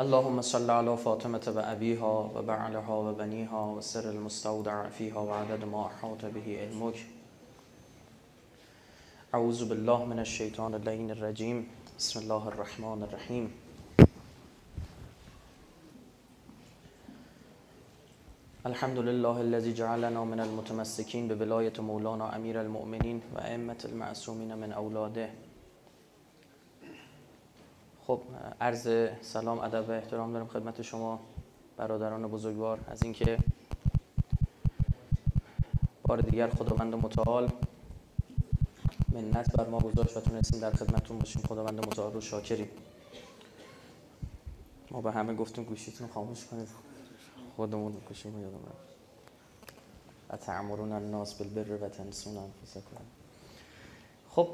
اللهم صل على فاطمة وأبيها وبعلها وبنيها وسر المستودع فيها وعدد ما أحاط به علمك. أعوذ بالله من الشيطان اللعين الرجيم. بسم الله الرحمن الرحيم. الحمد لله الذي جعلنا من المتمسكين بولاية مولانا أمير المؤمنين وأئمة المعصومين من أولاده. خب عرض سلام ادب و احترام دارم خدمت شما برادران بزرگوار. از اینکه بار دیگر خداوند متعال منت بر ما گذاشت و تونستیم در خدمتتون باشیم. خداوند متعال رو شاکریم. ما به همه گفتیم گوشیتون خاموش کنید. خودمون گوشیمون یادم رفت اتعمرون الناس بالبر و تنسون انفسکم. خب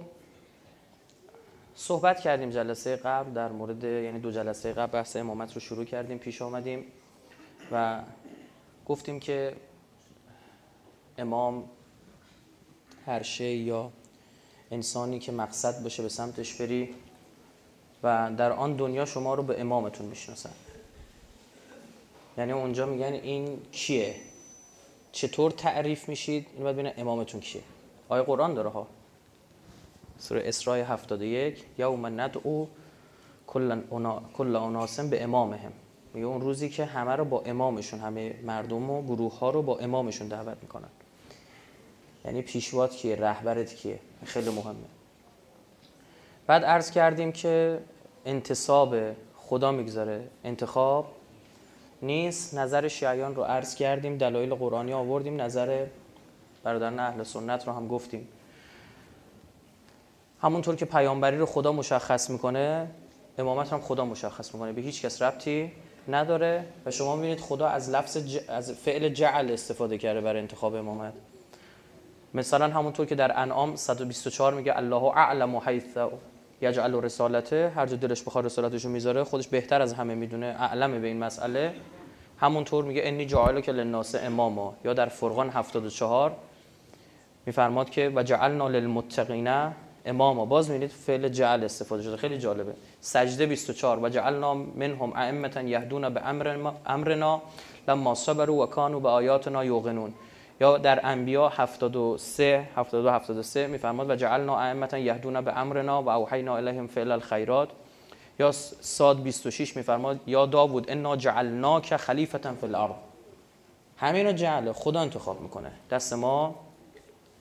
صحبت کردیم جلسه قبل در مورد یعنی دو جلسه قبل بحث امامت رو شروع کردیم پیش آمدیم و گفتیم که امام هر شی یا انسانی که مقصد باشه به سمتش بری و در آن دنیا شما رو به امامتون می‌شناسن. یعنی اونجا میگن این کیه؟ چطور تعریف میشید؟ این باید ببینن امامتون کیه. آیه قرآن داره ها. سوره اسراء 71 یوم ندعو کل کل اناسم به امامهم. میگه اون روزی که همه رو با امامشون همه مردم و گروه ها رو با امامشون دعوت می‌کنن. یعنی پیشوات کیه؟ رهبرت کیه؟ خیلی مهمه. بعد عرض کردیم که انتصاب خدا می‌گذاره. انتخاب نیست. نظر شیعیان رو عرض کردیم. دلایل قرآنی آوردیم. نظر برادران اهل سنت رو هم گفتیم. همونطور که پیامبری رو خدا مشخص می‌کنه امامت هم خدا مشخص می‌کنه. به هیچ کس ربطی نداره و شما می‌بینید خدا از لفظ ج... از فعل جعل استفاده کرده برای انتخاب امامت. مثلا همونطور که در انعام 124 میگه الله اعلم حیث یجعل رسالته هر جا دلش بخواد رسالتشو می‌ذاره خودش بهتر از همه می‌دونه اعلمه به این مسئله. همونطور میگه انی جعل که للناس اماما یا در فرقان 74 میفرماد که و جعلنا للمتقین اماما باز می‌بینید فعل جعل استفاده شده. خیلی جالبه. سجده 24 و جعلنا منهم ائمه یهدون به امرنا لما صبروا و کانوا به آیاتنا یوقنون. یا در انبیا 73 72 73 میفرماد و جعلنا ائمه یهدون به امرنا و اوحینا الیهم فعل الخیرات. یا ساد 26 میفرماد یا داوود انا جعلناک خلیفه فی الارض. همین جعل خدا انتخاب می‌کنه. دست ما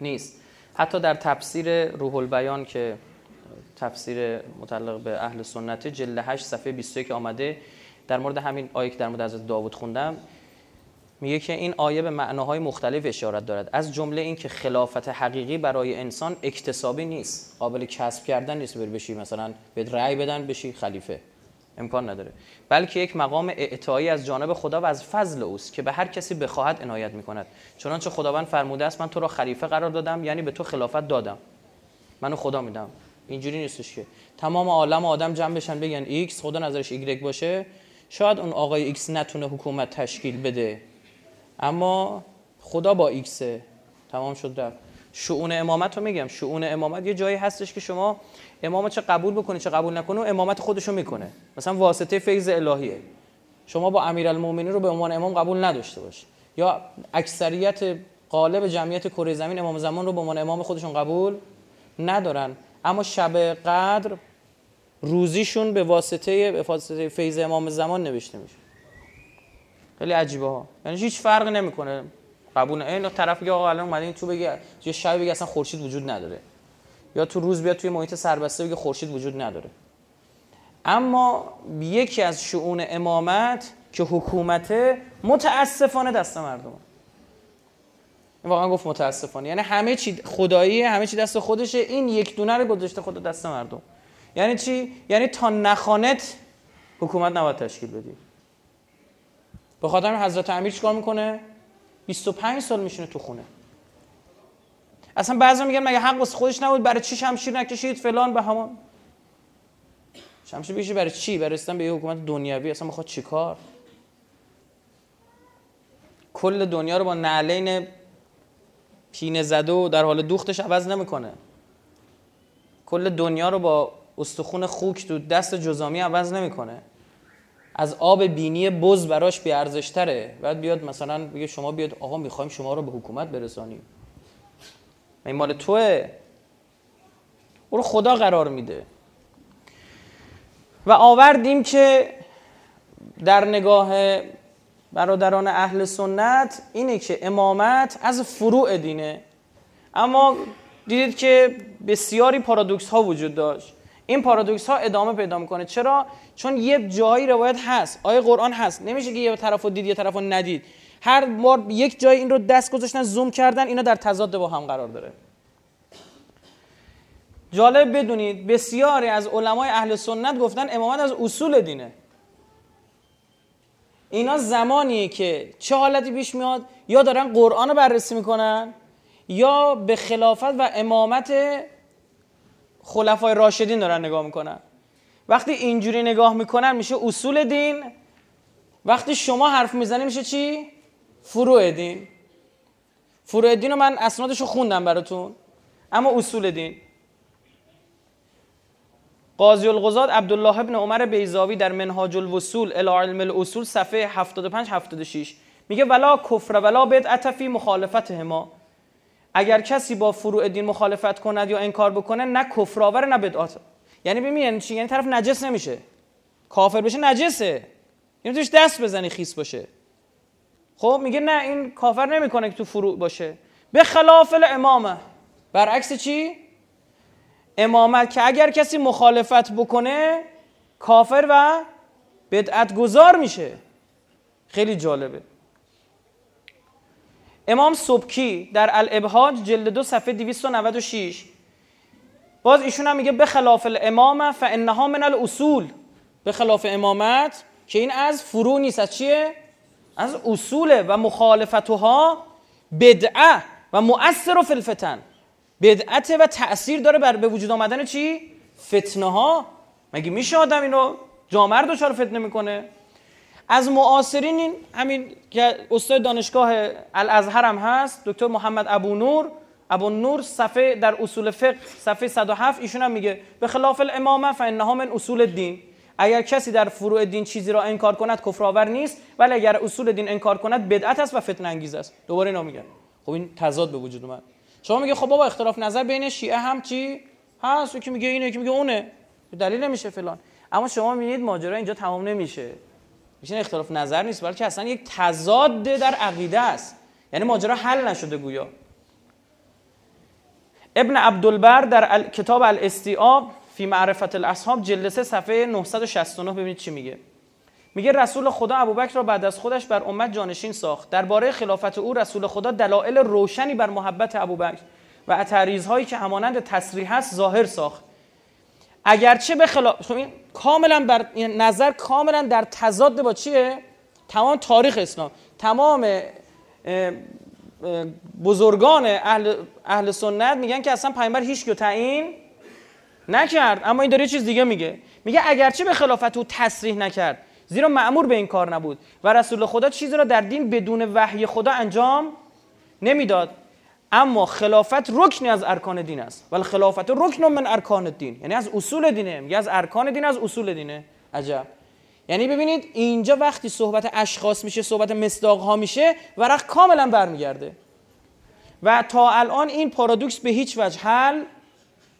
نیست. حتی در تفسیر روح البیان که تفسیر متعلق به اهل سنت جلد 8 صفحه 21 آمده در مورد همین آیه که در مورد حضرت داوود خوندم میگه که این آیه به معناهای مختلف اشارت دارد. از جمله این که خلافت حقیقی برای انسان اکتسابی نیست. قابل کسب کردن نیست. بر بشی مثلا به رأی بدن بشی خلیفه. امکان نداره. بلکه یک مقام اعطایی از جانب خدا و از فضل اوست که به هر کسی بخواهد عنایت می‌کند. چنانچه خداوند فرموده است من تو را خلیفه قرار دادم یعنی به تو خلافت دادم. منو خدا میدم اینجوری نیستش که. تمام عالم آدم جمع بشن بگن ایکس خدا نظرش ایگرگ باشه. شاید اون آقای ایکس نتونه حکومت تشکیل بده. اما خدا با ایکسه. تمام شد رفت. شئون امامت رو میگم. شئون امامت یه جایی هستش که شما امام چه قبول بکنی چه قبول نکنه و امامت خودشو می‌کنه. مثلا واسطه فیض الهیه. شما با امیرالمومنین رو به عنوان امام قبول نداشته باشی. یا اکثریت غالب جمعیت کره زمین امام زمان رو به عنوان امام خودشون قبول ندارن. اما شب قدر روزیشون به واسطه به فیض امام زمان نوشته میشه. خیلی عجیبه ها. یعنی هیچ فرق نمی‌کنه. قبول این طرف میگه آقا الان اومدین تو بگی یه شب بگی اصلا خورشید وجود نداره. یا تو روز بیاد توی محیط سربسته بگه خورشید وجود نداره. اما یکی از شؤون امامت که حکومت متاسفانه دست مردم واقعا گفت متاسفانه. یعنی همه چی خدایی همه چی دست خودشه این یک دونه رو گذاشته خود دست مردم. یعنی چی؟ یعنی تا نخانت حکومت نباید تشکیل بدی. به خاطر حضرت امیر چیکار می‌کنه؟ 25 سال میشینه تو خونه. اصلا بعضی میگن مگه حق واسه خودش نبود؟ برای چی شمشیر نکشید؟ فلان به همان. شمشیر بکشید برای چی؟ برای به یه حکومت دنیوی اصلا می‌خواد چیکار کل دنیا رو با نعلین پینه زده و در حال دوختش عوض نمی‌کنه. کل دنیا رو با استخون خوک تو دست جزامی عوض نمی‌کنه. از آب بینی بز براش بی تره بعد بیاد مثلا بگه شما بیاد آقا می‌خوایم شما رو به حکومت برسانیم. این مال توه. او رو خدا قرار میده. و آوردیم که در نگاه برادران اهل سنت اینه که امامت از فروع دینه. اما دیدید که بسیاری پارادوکس ها وجود داشت. این پارادوکس ها ادامه پیدا می‌کنه. چرا؟ چون یه جایی روایت هست. آیه قرآن هست. نمیشه که یه طرفو دید یه طرفو ندید. هر بار یک جای این رو دست گذاشتن زوم کردن اینا در تضاد با هم قرار داره. جالب بدونید بسیاری از علمای اهل سنت گفتن امامت از اصول دینه. اینا زمانیه که چه حالتی پیش میاد؟ یا دارن قرآن رو بررسی می‌کنن یا به خلافت و امامت خلفای راشدین دارن نگاه می‌کنن. وقتی اینجوری نگاه می‌کنن میشه اصول دین. وقتی شما حرف می‌زنی میشه چی؟ فروع دین فروع دین رو من اسنادش رو خوندم براتون اما اصول دین. قاضی القضات عبدالله ابن عمر بیزاوی در منهاج الوصول الی علم الاصول صفحه 75 76 میگه ولا کفر ولا بدعت فی مخالفت هما اگر کسی با فروع دین مخالفت کند یا انکار بکنه نه کفر آور نه بدعت. یعنی ببین یعنی چی؟ یعنی طرف نجس نمیشه. کافر بشه نجسه. یعنی توش دست بزنی خیس باشه. خب میگه نه این کافر نمی‌کنه که تو فروع باشه. به خلاف الامامه. برعکس چی؟ امامت که اگر کسی مخالفت بکنه کافر و بدعت گذار میشه. خیلی جالبه. امام سبکی در الابهاج جلد دو صفحه 296 باز ایشون هم میگه به خلاف الامامه فانها من الاصول. به خلاف امامت که این از فرو نیست. از چیه؟ از اصوله و مخالفتها بدعه و مؤثر فی الفتن بدعت و تاثیر داره بر به وجود آمدن چی؟ فتنه ها مگه میشه آدم اینو جامعه رو دچار فتنه می‌کنه؟ از معاصرین این همین که استاد دانشگاه الازهر هم هست دکتر محمد ابو نور. ابو نور صفحه در اصول فقه صفحه 107 ایشون هم میگه به خلاف الامامه فانها من اصول دین اگر کسی در فروع دین چیزی را انکار کند کفر آور نیست. ولی اگر اصول دین انکار کند بدعت است و فتنه انگیز است. دوباره اینا میگن خب این تضاد به وجود اومد. شما میگه خب بابا اختلاف نظر بین شیعه هم چی؟ هست. که میگه اینه که میگه اونه. دلیل نمیشه فلان. اما شما می‌بینید ماجرا اینجا تمام نمیشه. این اختلاف نظر نیست بلکه اصلا یک تضاد در عقیده است. یعنی ماجرا حل نشده گویا. ابن عبدالبر در کتاب الاستیاب فی معرفت الاصحاب جلد صفحه 969 ببینید چی میگه. میگه رسول خدا ابوبکر را بعد از خودش بر امت جانشین ساخت. درباره خلافت او رسول خدا دلایل روشنی بر محبت ابوبکر و هایی که همانند تصریح است ظاهر ساخت. اگرچه به خلاف این کاملا بر نظر کاملا در تضاد با چیه؟ تمام تاریخ اسلام. تمام بزرگان اهل, اهل سنت میگن که اصلا پیامبر هیچ تعیین نکرد. اما این داره چیز دیگه میگه. میگه اگرچه به خلافت او تصریح نکرد زیرا معمور به این کار نبود و رسول خدا چیزی را در دین بدون وحی خدا انجام نمی‌داد. اما خلافت رکنی از ارکان دین است. ولی خلافت رکن من ارکان دین. یعنی از اصول دینه. میگه از ارکان دین از اصول دینه. عجب. یعنی ببینید اینجا وقتی صحبت اشخاص میشه صحبت مصداق ها میشه ورق کاملا برمیگرده. و تا الان این پارادوکس به هیچ وجه حل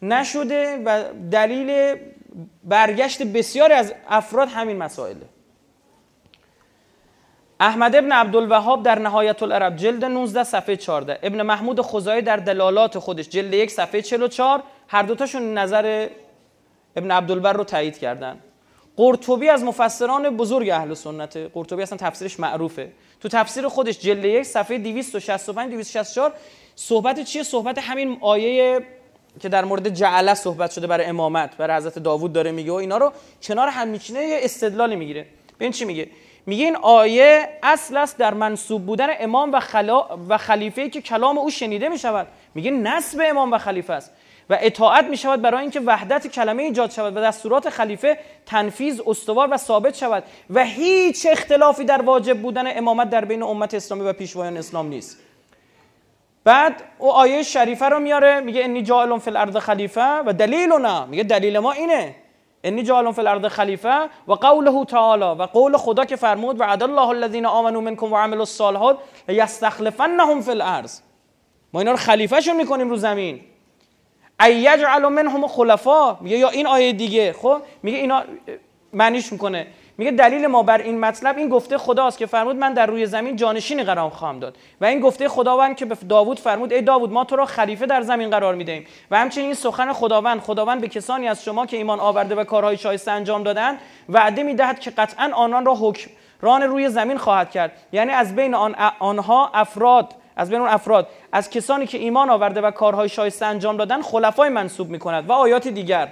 نشده و دلیل برگشت بسیاری از افراد همین مسائله احمد ابن عبدالوهاب در نهایت العرب جلد 19 صفحه 14 ابن محمود خزایی در دلالات خودش جلد 1 صفحه 44 هر دوتاشون نظر ابن عبدالبر رو تایید کردن. قرطبی از مفسران بزرگ اهل سنته قرطبی اصلا تفسیرش معروفه. تو تفسیر خودش جلد 1 صفحه 265 264 صحبت چیه؟ صحبت همین آیه که در مورد جعله صحبت شده برای امامت برای حضرت داوود داره میگه و اینا رو کنار هم میچینه یه استدلالی می‌گیره. ببین چی میگه؟ میگه این آیه اصل است در منصوب بودن امام و, خلا و خلیفه که کلام او شنیده می شود میگه نسب امام و خلیفه است و اطاعت می شود برای اینکه وحدت کلمه ایجاد شود و دستورات خلیفه تنفیذ استوار و ثابت شود. و هیچ اختلافی در واجب بودن امامت در بین امت اسلامی و پیشوایان اسلام نیست. بعد او آیه شریفه رو میاره میگه انی جاعل فی الارض خلیفه و دلیلنا میگه دلیل ما اینه. انی جعل فی الارض خلیفه و قوله تعالی و قول خدا که فرمود و عد الله الذین آمنوا منکم و عملوا الصالحات لیستخلفنهم فی الارض. ما اینا رو خلیفهشون می‌کنیم رو زمین. ای یجعل منهم خلفا میگه یا این آیه دیگه. خب میگه اینا معنیش می‌کنه. میگه دلیل ما بر این مطلب این گفته خداست که فرمود من در روی زمین جانشین قرار خواهم داد. و این گفته خداوند که به داوود فرمود ای داوود ما تو را خلیفه در زمین قرار می‌دهیم. و همچنین این سخن خداوند خداوند به کسانی از شما که ایمان آورده و کارهای شایسته انجام دادن وعده می‌دهد که قطعا آنان را حکم ران روی زمین خواهد کرد. یعنی از بین آن آنها افراد از بین اون افراد از کسانی که ایمان آورده و کارهای شایسته انجام دادن خلفای منصوب می‌کند. و آیات دیگر.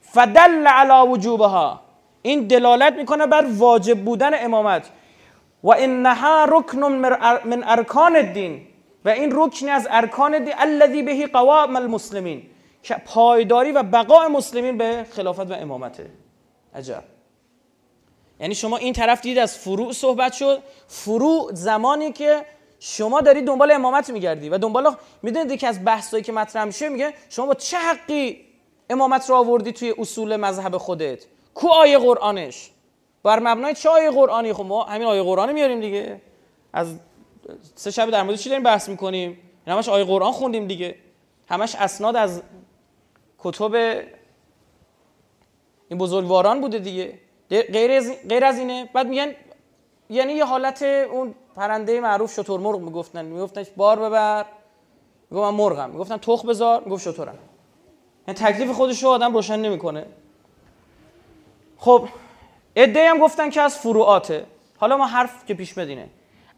فدل علی وجوبها. این دلالت می‌کنه بر واجب بودن امامت. و انها رکن من ارکان الدین. و این رکنی از ارکان دین الذی بهی قوام المسلمین. که پایداری و بقای مسلمین به خلافت و امامته. عجب. یعنی شما این طرف دید از فروع صحبت شد. فروع زمانی که شما دارید دنبال امامت میگردی و دنبال می‌دونید که از بحثایی که مطرح میشه میگه شما با چه حقی امامت رو آوردی توی اصول مذهب خودت؟ کو آیه قرآنش؟ بر مبنای چه آیه قرآنی؟ خب ما همین آیه قرآنی میاریم دیگه. از سه شب در مورد چی داریم بحث می‌کنیم؟ همش آیه قرآن خوندیم دیگه. همش اسناد از کتب این بزرگواران بوده دیگه. غیر از, غیر از اینه. بعد میگن یعنی یه حالت اون پرنده معروف شطور مرغ می‌گفتن. می‌گفتن بار ببر. می‌گفت من مرغم. می‌گفتن تخ بذار. می‌گفت شطورم. یعنی تکلیف خودش رو آدم روشن نمی‌کنه. خب ایده هم گفتن که از فروعاته. حالا ما حرف که پیش مدینه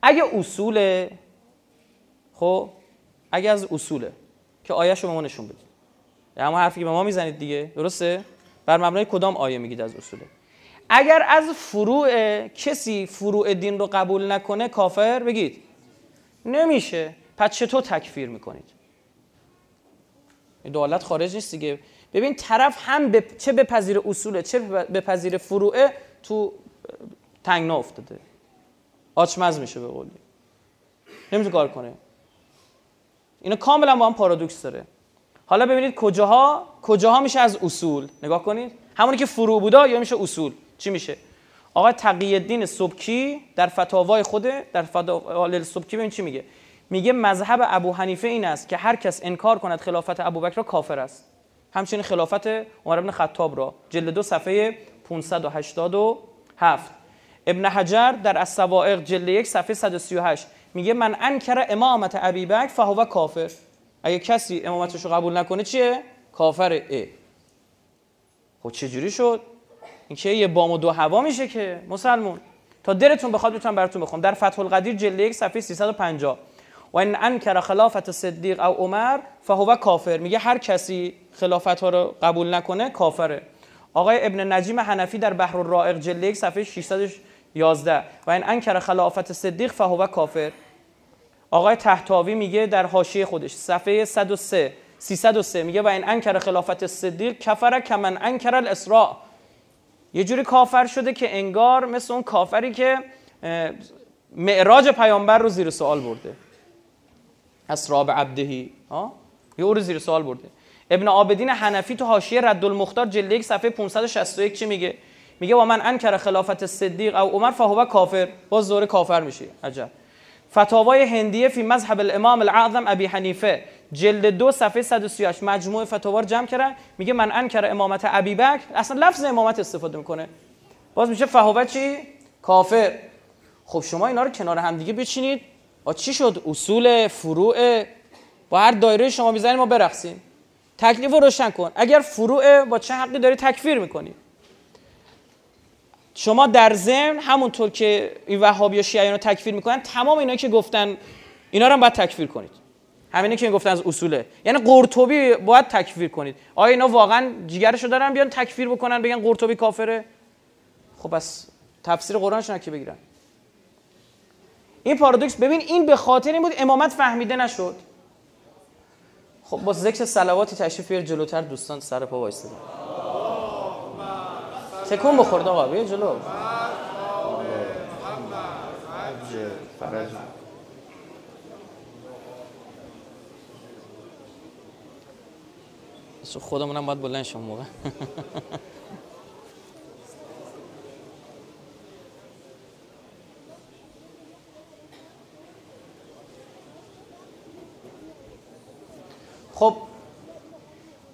اگه اصوله خب اگه از اصوله که آیه شما ما نشون بدید. یعنی حرفی که به ما می‌زنید دیگه درسته؟ بر مبنای کدام آیه میگید از اصوله؟ اگر از فروع کسی فروع دین رو قبول نکنه کافر؟ بگید. نمیشه. پس چطور تکفیر می‌کنید؟ دولت خارج نیست دیگه. ببین طرف هم به چه بپذیر اصوله چه بپذیر فروعه تو تنگنا افتاده. آچمز میشه به قولی. نمی‌تونه کار کنه. اینا کاملا با هم پارادوکس داره. حالا ببینید کجاها کجاها میشه از اصول؟ نگاه کنید. همونی که فروع بوده یا میشه اصول؟ چی میشه؟ آقای تقی الدین سبکی در فتاوای خوده در فتاوای سبکی ببین چی میگه. میگه مذهب ابو حنیفه این است که هر کس انکار کند خلافت ابوبکر را کافر است. همچنین خلافت عمر بن خطاب را جلد دو صفحه 587 ابن حجر در السوائق جلد یک صفحه 138 میگه من انکر امامت ابی بکر فهو کافر. اگه کسی امامتش رو قبول نکنه چیه؟ کافر اه. خب چجوری شد؟ این که یه بام و دو هوا میشه که مسلمون. تا درتون بخواد می‌تونم براتون بخونم در فتح القدیر جلد یک صفحه 350 و این انکر خلافت صدیق او عمر فهو کافر. میگه هر کسی خلافت ها رو قبول نکنه کافره. آقای ابن نجیم حنفی در بحر الرائق جلد یک صفحه 611 و این انکر خلافت صدیق فهو کافر. آقای تحتاوی میگه در حاشیه خودش صفحه 103 303 میگه و این انکر خلافت صدیق کفر کمن انکر الاسراء یه جوری کافر شده که انگار مثل اون کافری که معراج پیامبر رو زیر سوال برده. اسراب عبدهی. ها یه او رو زیر سوال برده. ابن عابدین حنفی تو حاشیه رد المختار جلد یک صفحه 561 چی میگه؟ میگه و من انکر خلافت صدیق او عمر فهو کافر. باز زور کافر میشه. عجب. فتاوای هندیه فی مذهب الامام الاعظم ابی حنیفه. جلد دو صفحه 138 مجموع فتاوا جمع کرده میگه من انکر امامت ابی بکر. اصلا لفظ امامت استفاده می‌کنه. باز میشه فهو چی؟ کافر. خب شما اینا رو کنار هم دیگه بچینید. چی شد؟ اصول فروع با هر دایره شما می‌زنید ما برقصیم. تکلیف رو روشن کن. اگر فروع با چه حقی داری تکفیر می‌کنی؟ شما در ضمن همونطور که این وهابی یا شیعیان رو تکفیر می‌کنن تمام اینا که گفتن اینا رو هم باید تکفیر کنید. همینه که گفتن از اصوله. یعنی قرطبی باید تکفیر کنید. آیا اینا واقعا جیگرشو دارن بیان تکفیر بکنن بگن قرطبی کافره؟ خب بس تفسیر قرآنشون که بگیرن. این پارادوکس ببین این به خاطر این بود امامت فهمیده نشد. خب با ذکر صلواتی تشریف بیار جلوتر دوستان سر پا وایسادن تکون بخورد آقا بیا جلو. خودمونم باید بلند شما موقع. خب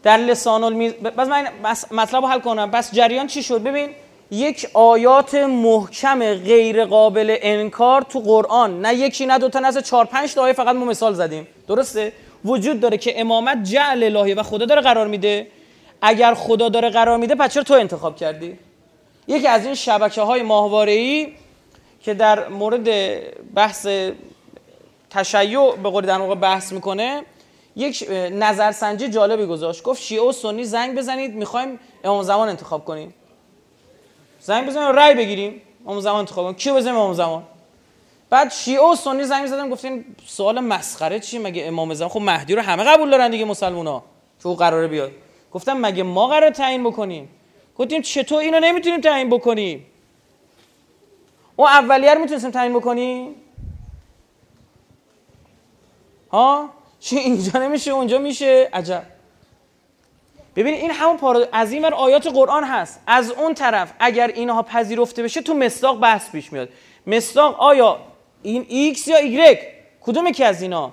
در لسان المیز بس من مطلب حل کنم. بس جریان چی شد؟ ببین یک آیات محکم غیر قابل انکار تو قرآن. نه یکی نه دوتا نه از چهار پنج تا آیه فقط ما مثال زدیم. درسته؟ وجود داره که امامت جعل الهی و خدا داره قرار میده. اگر خدا داره قرار میده پس چرا تو انتخاب کردی؟ یکی از این شبکه های ماهواره که در مورد بحث تشیع به قول در موقع بحث می‌کنه یک نظرسنجی جالبی گذاشت. گفت شیعه و سنی زنگ بزنید می‌خوایم امام زمان انتخاب کنیم. زنگ بزنیم رای بگیریم امام زمان انتخاب کنیم. کی بزنیم؟ امام زمان. بعد شیعه و سنی زنگ زدن گفتین سوال مسخره چی مگه امام زمان خب مهدی رو همه قبول دارن دیگه مسلمونا. که او قراره بیاد. گفتم مگه ما قرار تعیین بکنیم؟ گفتیم چطور اینو نمی‌تونیم تعیین بکنیم؟ اون اولیه رو می‌تونستیم تعیین بکنیم؟ ها؟ چی اینجا نمیشه اونجا میشه. عجب. ببین این همون پارا... از این آیات قرآن هست. از اون طرف اگر اینها پذیرفته بشه تو مصداق بحث پیش میاد. مصداق آیا این ایکس یا ایگرگ؟ کدوم یکی از اینا؟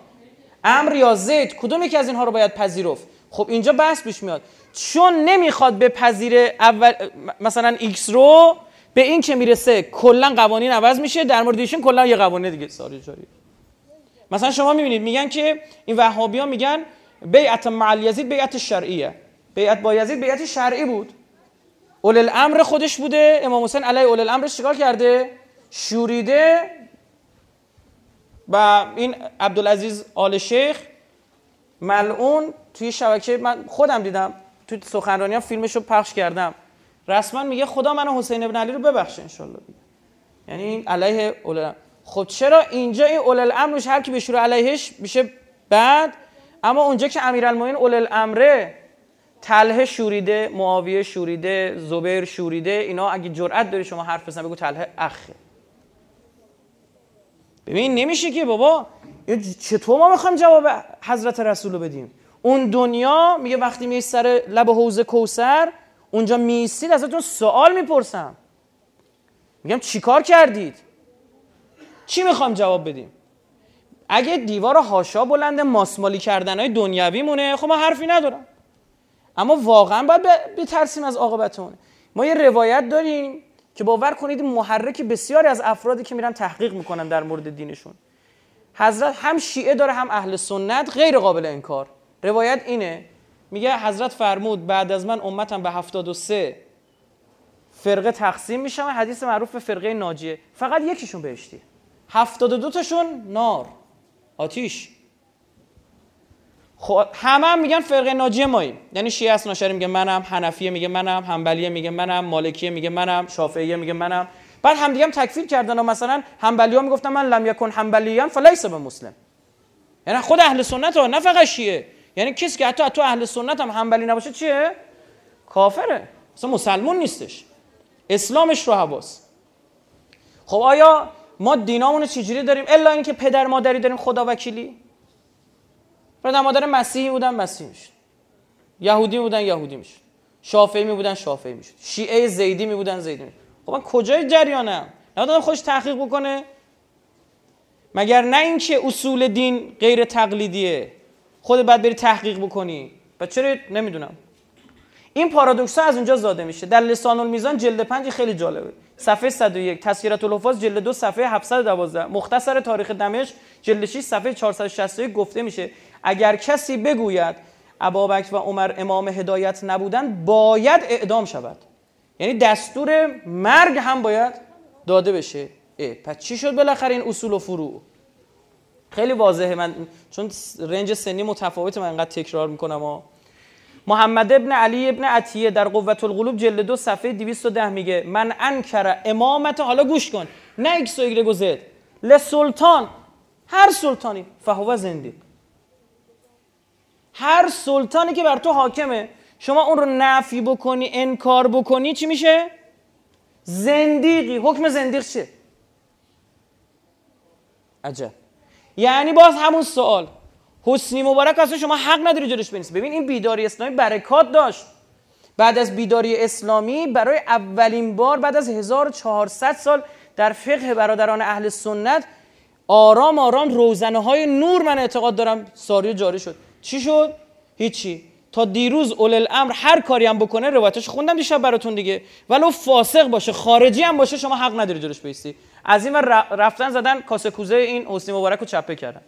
امر یا زد کدوم یکی از اینها رو باید پذیرفت؟ خب اینجا بحث پیش میاد. چون نمی‌خواد بپذیره اول مثلا ایکس رو به این که می‌رسه کلا قوانین عوض میشه. در مورد ایشون کلا یه قوانین دیگه ساری جاری. مثلا شما می‌بینید میگن که این وهابی ها میگن بیعة مع یزید بیعة شرعیة. بیعت با یزید بیعت شرعی بود. اول الامر خودش بوده. امام حسین علیه اول الامرش چیکار کرده؟ شوریده و این عبدالعزیز آل شیخ ملعون توی شبکه من خودم دیدم. توی سخنرانی ها فیلمش رو پخش کردم. رسما میگه خدا من حسین ابن علی رو ببخشه انشالله. یعنی علیه اول خب چرا اینجا این اول الامرش هر کی بشوره علیهش میشه بعد. اما اونجا که امیرالمومنین اول الامره تله شوریده معاویه شوریده زبیر شوریده اینا اگه جرأت داری شما حرف بزن بگو تله اخه. ببین نمیشه که بابا. چطور ما می‌خوایم جواب حضرت رسول رو بدیم؟ اون دنیا میگه وقتی می سر لب حوض کوسر اونجا میستید ازتون سوال می‌پرسم. میگم چیکار کردید؟ چی می‌خوام جواب بدیم؟ اگه دیوار هاشا بلند ماسمالی کردن های دنیوی مونه خب ما حرفی ندارم. اما واقعا باید بترسیم از عاقبت ما یه روایت داریم که باور کنید محرک بسیاری از افرادی که میرن تحقیق می‌کنن در مورد دینشون. حضرت هم شیعه داره هم اهل سنت غیر قابل انکار. روایت اینه. میگه حضرت فرمود بعد از من امتم به 73 فرقه تقسیم میشم حدیث معروف به فرقه ناجیه. فقط یکیشون بهشتی 72 تاشون نار آتیش. خب همه هم میگن فرقه ناجیه ماییم یعنی شیعه اسناشری میگه منم حنفیه میگه منم حنبلیه میگه منم مالکیه میگه منم شافعیه میگه منم. بعد هم دیگه هم تکفیر کردن و مثلا حنبلی ها می‌گفتن من لم یکن حنبلیان فلیس به مسلم. یعنی خود اهل سنت ها نه فقط شیعه. یعنی کسی که حتی تو اهل سنت هم حنبلی نباشه چیه؟ کافره. اصلا مسلمون نیستش. اسلامش رو حواس. خب آیا ما دینامون چجوری داریم؟ الا اینکه پدر مادری داریم خدا وکیلی. پدر مادر مسیحی بودن مسیحی می‌شد یهودی بودن یهودی می‌شد شافعی می بودن شافعی می‌شد شیعه زیدی می بودن زیدی می‌شد خب من کجای جریانم؟ نه خودش تحقیق بکنه. مگر نه اینکه اصول دین غیر تقلیدیه؟ خود بعد بری تحقیق بکنی. و چرا؟ نمی‌دونم. این پارادوکس از اونجا زاده میشه. در لسان المیزان جلد 5 خیلی جالبه. صفحه 101 تذکرات الحفاظ جلد 2 صفحه 712 مختصر تاریخ دمشق جلد 6 صفحه 461 گفته میشه. اگر کسی بگوید ابابکر و عمر امام هدایت نبودن باید اعدام شود. یعنی دستور مرگ هم باید داده بشه. اه پس چی شد بالاخره این اصول و فروع؟ خیلی واضحه. من چون رنج سنی متفاوت من انقدر تکرار می‌کنم و محمد ابن علی ابن عطیه در قوت القلوب جلد دو صفحه 210 میگه من انکر امامت حالا گوش کن. نه ایکس و ایگرگ و زد. السلطان هر سلطانی. فهو زندیق. هر سلطانی که بر تو حاکمه. شما اون رو نفی بکنی انکار بکنی چی میشه؟ زندیقی. حکم زندیق چیه؟ عجب. یعنی باز همون سوال. حسنی مبارک اصلا شما حق نداری جلوش وایسی. ببین این بیداری اسلامی برکات داشت. بعد از بیداری اسلامی برای اولین بار بعد از 1400 سال در فقه برادران اهل سنت آرام آرام روزنه های نور من اعتقاد دارم ساری جاری شد. چی شد؟ هیچی. تا دیروز اول الامر هر کاری هم بکنه روایتش خوندم دیشب براتون دیگه. ولو فاسق باشه خارجی هم باشه شما حق نداری جلوش بیستی از این رفتن زدن کاسه کوزه این حسین مبارک رو چپه کردن.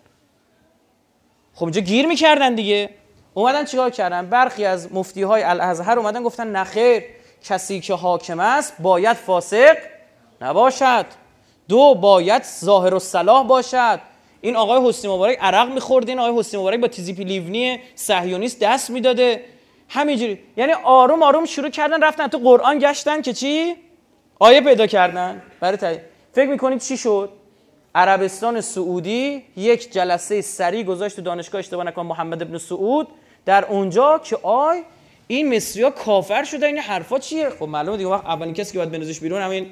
خب اینجا گیر می‌کردن دیگه. اومدن چیکار کردن؟ برخی از مفتی های الازهر اومدن گفتن نخیر کسی که حاکم است باید فاسق نباشد. دو باید ظاهر و صلاح باشد. این آقای حسین مبارک عرق می‌خورد این آقای حسین مبارک با تیزیپی لیونی صهیونیست دست می‌داده. همینجوری. یعنی آروم آروم شروع کردن رفتن تو قرآن گشتن که چی؟ آیه پیدا کردن. برای تایی. فکر می‌کنید چی شد؟ عربستان سعودی یک جلسه سریع گذاشت تو دانشگاه اشتباه نکنم محمد ابن سعود. در اونجا که آی این مصری کافر شده این حرفا چیه؟ خب معلومه دیگه وقت اولین کسی که باید بنزش بیرون همین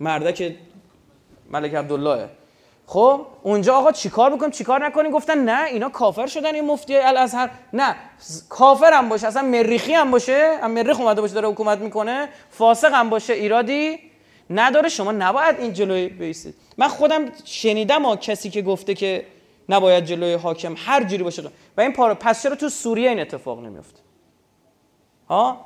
مرده که ملک عبدالله خب اونجا آقا چیکار بکنیم چیکار نکنیم گفتن نه اینا کافر شدن این مفتی الازهر نه کافر هم باشه اصلا مریخی هم باشه. هم مریخ اومده باشه داره حکومت می‌کنه. فاسق هم باشه ایرادی نداره. شما نباید این جلوی بیستید. من خودم شنیدم ها کسی که گفته که نباید جلوی حاکم هر جوری باشه. و این پارو پس چرا تو سوریه این اتفاق نمیفته؟ ها؟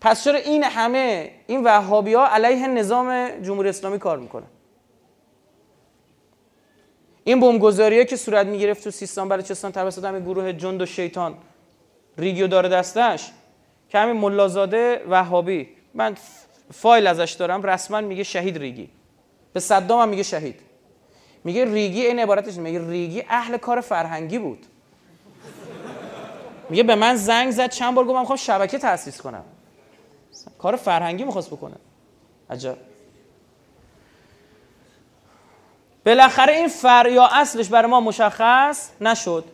پس چرا این همه این وهابی ها علیه نظام جمهوری اسلامی کار می‌کنن؟ این بمبگذاریه که صورت می‌گرفت تو سیستان بلوچستان توسط همین گروه جند و شیطان ریگیو داره دستش. که همین ملازاده وهابی. من فایل ازش دارم رسما میگه شهید ریگی. به صدام هم میگه شهید. میگه ریگی این عبارتش میگه ریگی اهل کار فرهنگی بود. میگه به من زنگ زد چند بار گفتم می‌خوام شبکه تاسیس کنم. کار فرهنگی می‌خواست بکنه. عجب. بالاخره این فرع یا اصلش برای ما مشخص نشد.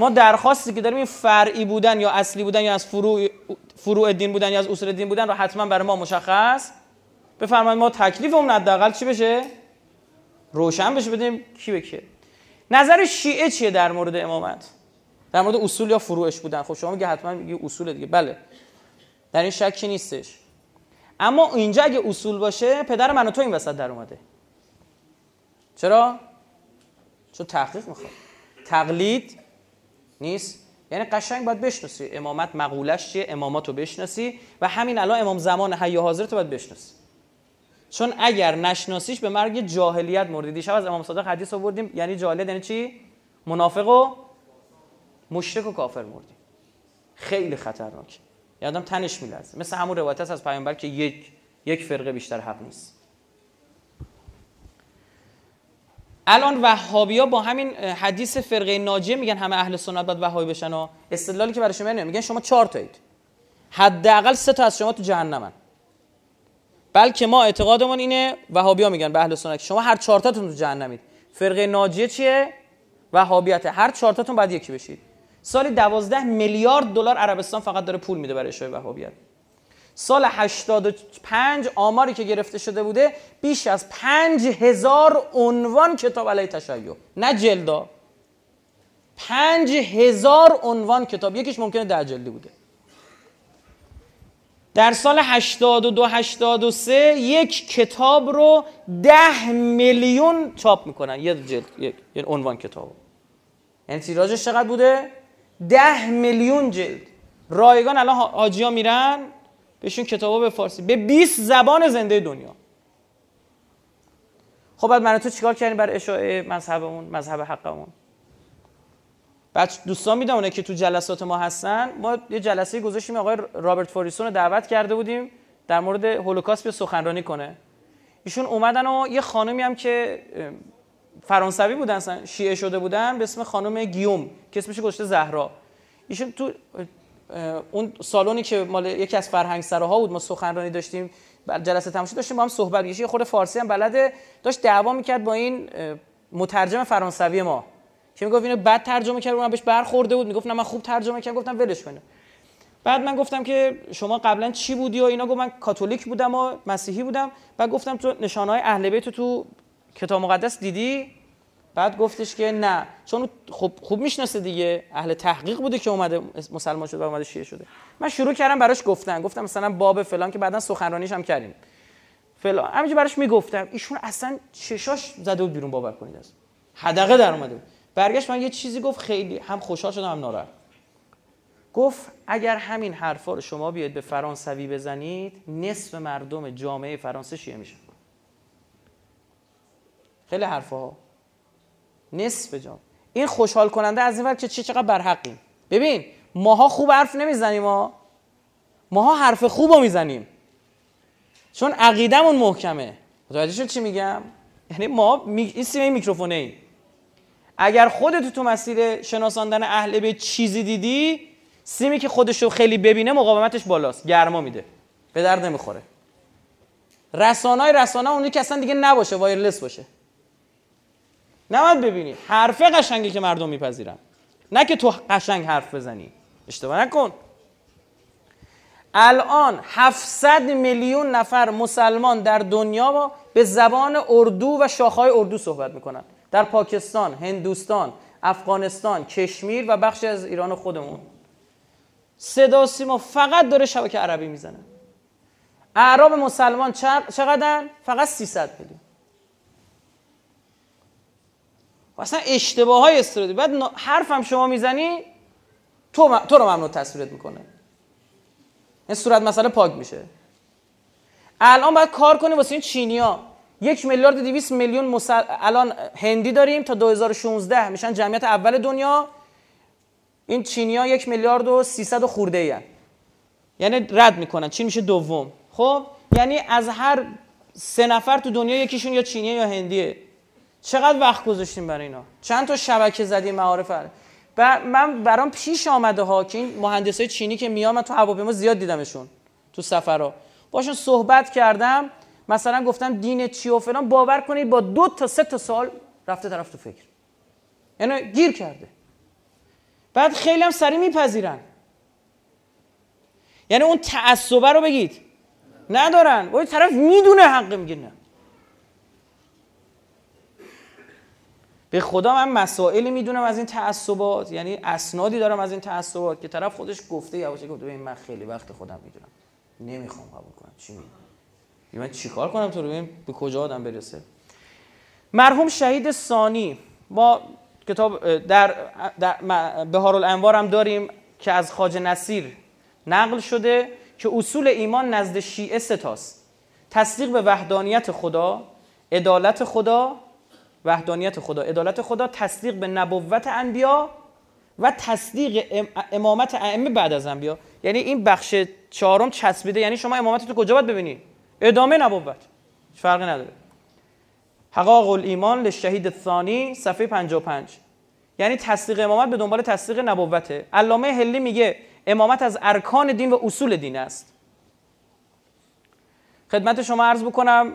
ما درخواستی که داریم این فرعی بودن یا اصلی بودن یا از فروع فروع دین بودن یا از اصول دین بودن رو حتما برای ما مشخص. بفرمایید ما تکلیفمون حداقل چی بشه؟ روشن بشه بدیم کی به کی. نظر شیعه چیه در مورد امامت؟ در مورد اصول یا فروعش بودن؟ خب شما میگه حتما میگه اصول دیگه. بله. در این شکی نیستش. اما اینجا اگه اصول باشه پدر من تو این وسط در اومده. چرا؟ چون تحقیق می‌خواد تقلید نیست؟ یعنی قشنگ باید بشناسی. امامت مقولش چیه؟ امامات رو بشناسی. و همین الان امام زمان حی حاضر تو باید بشناسی. چون اگر نشناسیش به مرگ جاهلیت مورد دیشب از امام صادق حدیث آوردیم. یعنی جاهلیت یعنی چی؟ منافق و مشرک و کافر مردیم خیلی خطرناک یادم تنش میلرزه. مثل همون روایت از پیامبر که یک یک فرقه بیشتر حق نیست. الان وهابیا با همین حدیث فرقه ناجیه میگن همه اهل سنت باید وهابی بشن و استدلالی که برای شما میگن شما چهار تایید. حداقل سه تا از شما تو جهنمن. بلکه ما اعتقادمون اینه وهابیا میگن به اهل سنت شما هر چهار تاتون تو جهنمید. فرقه ناجیه چیه؟ وهابیت هر چهار تاتون باید یکی بشید. سال 12 میلیارد دلار عربستان فقط داره پول میده برای اشاعه وهابیت. سال 85 آماری که گرفته شده بوده بیش از 5000 عنوان کتاب علیه تشیع. نه جلدا. 5000 عنوان کتاب. یکیش ممکنه ده جلدی بوده. در سال 82 83 یک کتاب رو 10 میلیون چاپ می‌کنن. یه جلد یک عنوان کتاب. یعنی تیراژش چقدر بوده؟ 10 میلیون جلد. رایگان الان حاجیا میرن. بهشون کتابا به فارسی به 20 زبان زنده دنیا. خب بعد من تو چیکار کردیم برای اشاعه مذهبمون مذهب حقمون؟ بعد دوستان می‌دونه که تو جلسات ما هستن. ما یه جلسه گذاشتیم آقای رابرت فوریسون رو دعوت کرده بودیم در مورد هولوکاست به سخنرانی کنه. ایشون اومدن و یه خانمی هم که فرانسوی بودن شیعه شده بودن به اسم خانم گیوم که اسمش گذاشته زهرا. ایشون تو اون سالونی که مال یکی از فرهنگ سراها بود ما سخنرانی داشتیم جلسه تماشا داشتیم با هم صحبت یه خود فارسی هم بلده داشت دعوا می‌کرد با این مترجم فرانسوی ما که می‌گفت اینو بد ترجمه کرد من بهش برخورده بود. می‌گفت نه من خوب ترجمه کردم گفتم ولش کنه. بعد من گفتم که شما قبلا چی بودی و اینا؟ گفت من کاتولیک بودم و مسیحی بودم. بعد گفتم تو نشانه های اهل بیت تو کتاب مقدس دیدی؟ بعد گفتش که نه. چون خوب خوب می‌شناسه دیگه. اهل تحقیق بوده که اومده مسلمان شده و اومده شیعه شده. من شروع کردم براش گفتن. گفتم مثلا باب فلان که بعدا سخنرانیش هم کردیم. فلان. همینجوری براش می‌گفتم. ایشون اصلا چشاش زده بود بیرون باور کنید از حدقه در اومده بود. برگشت من یه چیزی گفت خیلی هم خوشحال شدم هم ناراحت. گفت اگر همین حرفا رو شما بیاید به فرانسوی بزنید نصف مردم جامعه فرانسه شیعه میشن. خیلی حرفا نصف جام. این خوشحال کننده از این ور که چه چقدر برحقیم ببین ماها خوب حرف نمی‌زنیم ما ماها حرف خوب می‌زنیم. چون عقیدمون محکمه. متوجه شد چی میگم؟ یعنی ما می... این سیم میکروفونه ای. اگر خودت تو مسیر شناساندن اهل به چیزی دیدی سیمی که خودشو خیلی ببینه مقاومتش بالاست. گرما میده. به درد نمی‌خوره. رسانای رسانه اونی که اصلا دیگه نباشه وایرلس باشه. نباید ببینی. حرفه قشنگی که مردم میپذیرن. نه که تو قشنگ حرف بزنی. اشتباه نکن. الان 700 میلیون نفر مسلمان در دنیا با به زبان اردو و شاخهای اردو صحبت می‌کنن. در پاکستان، هندوستان، افغانستان، کشمیر و بخشی از ایران خودمون. صدا سیما فقط داره شبکه عربی می‌زنه. اعراب مسلمان چقدر؟ فقط 300 میلیون. اصلا اشتباه های استراتژی بعد حرفم شما می‌زنی تو, تو رو ممنوع تصویرت می‌کنه. این صورت مسئله پاک میشه. الان باید کار کنیم واسه این چینیا یک میلیارد و 200 میلیون مسل... الان هندی داریم تا 2016 میشن جمعیت اول دنیا. این چینیا یک میلیارد و 300 خورده ای یعنی رد می‌کنن. چین میشه دوم؟ خب یعنی از هر سه نفر تو دنیا یکیشون یا چینیه یا هندیه. چقدر وقت گذاشتیم برای اینا؟ چند تا شبکه زدیم معارف من برام پیش آمده ها که این مهندسای چینی که میام تو هواپیما زیاد دیدمشون تو سفرها. باشون صحبت کردم مثلا گفتم دین چی و فلان باور کنید با دو تا سه تا سال رفته طرف تو فکر. یعنی گیر کرده. بعد خیلی هم سریع میپذیرن. یعنی اون تعصبه رو بگید. ندارن. و طرف می‌دونه حق میگه به خدا من مسائلی می‌دونم از این تعصبات. یعنی اسنادی دارم از این تعصبات که طرف خودش گفته یواشه گفته ببین من خیلی وقت خودم می‌دونم. نمی‌خوام قبول کنم. چی میگی؟ من چیکار کنم تو ببین به کجا آدم برسه؟ مرحوم شهید ثانی. ما کتاب در, در بهار الانوار هم داریم که از خاج نصیر نقل شده که اصول ایمان نزد شیعه ستاست تصدیق به وحدانیت خدا عدالت خدا وحدانیت خدا عدالت خدا تصدیق به نبوت انبیا و تصدیق امامت ائمه بعد از انبیا. یعنی این بخش چهارم چسبیده یعنی شما امامت تو کجا باید ببینی؟ ادامه نبوت. فرقی نداره. حقاق الایمان لشهید ثانی صفحه 55 یعنی تصدیق امامت به دنبال تصدیق نبوته. علامه هلی میگه امامت از ارکان دین و اصول دین است. خدمت شما عرض بکنم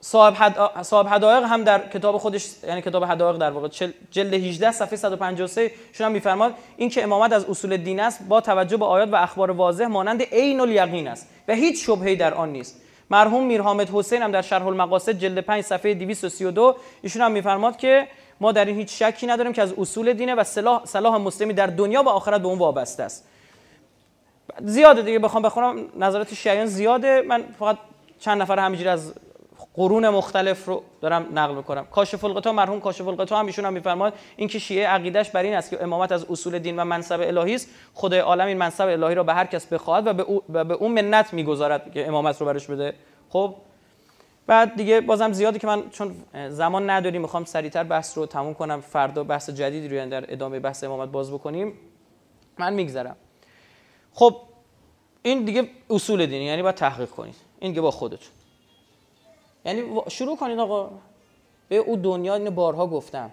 صاحب, حد... صاحب حدائق هم در کتاب خودش یعنی کتاب حدائق در واقع جلد 18 صفحه 153 شون هم میفرماد این که امامت از اصول دین است با توجه به آیات و اخبار واضح مانند عین الیقین است و هیچ شبهه‌ای در آن نیست. مرحوم میر حامد حسین هم در شرح المقاصد جلد 5 صفحه 232 ایشون هم میفرماد که ما در این هیچ شکی نداریم که از اصول دینه و صلاح صلاح مسلمی در دنیا و آخرت به اون وابسته است. زیاده دیگه بخوام بخونم نظرات شیعیان زیاده. من فقط چند نفر همینجوری از قرون مختلف رو دارم نقل می‌کنم. کاشف القطا مرحوم کاشف القطا هم ایشون هم میفرماد اینکه شیعه عقیدش بر این است که امامت از اصول دین و منصب الهی است. خدای عالم این منصب الهی را به هر کس بخواهد و به او, و به اون منت می‌گذارد که امامت رو برش بده. خب بعد دیگه بازم زیادی که من چون زمان نداریم می‌خوام سریعتر بحث رو تموم کنم. فردا بحث جدیدی رو در ادامه بحث امامت باز بکنیم. من میگذرم. خب این دیگه اصول دینی یعنی باید تحقیق کنید. این دیگه با خودتون. یعنی شروع کنید آقا. به او دنیا اینو بارها گفتم.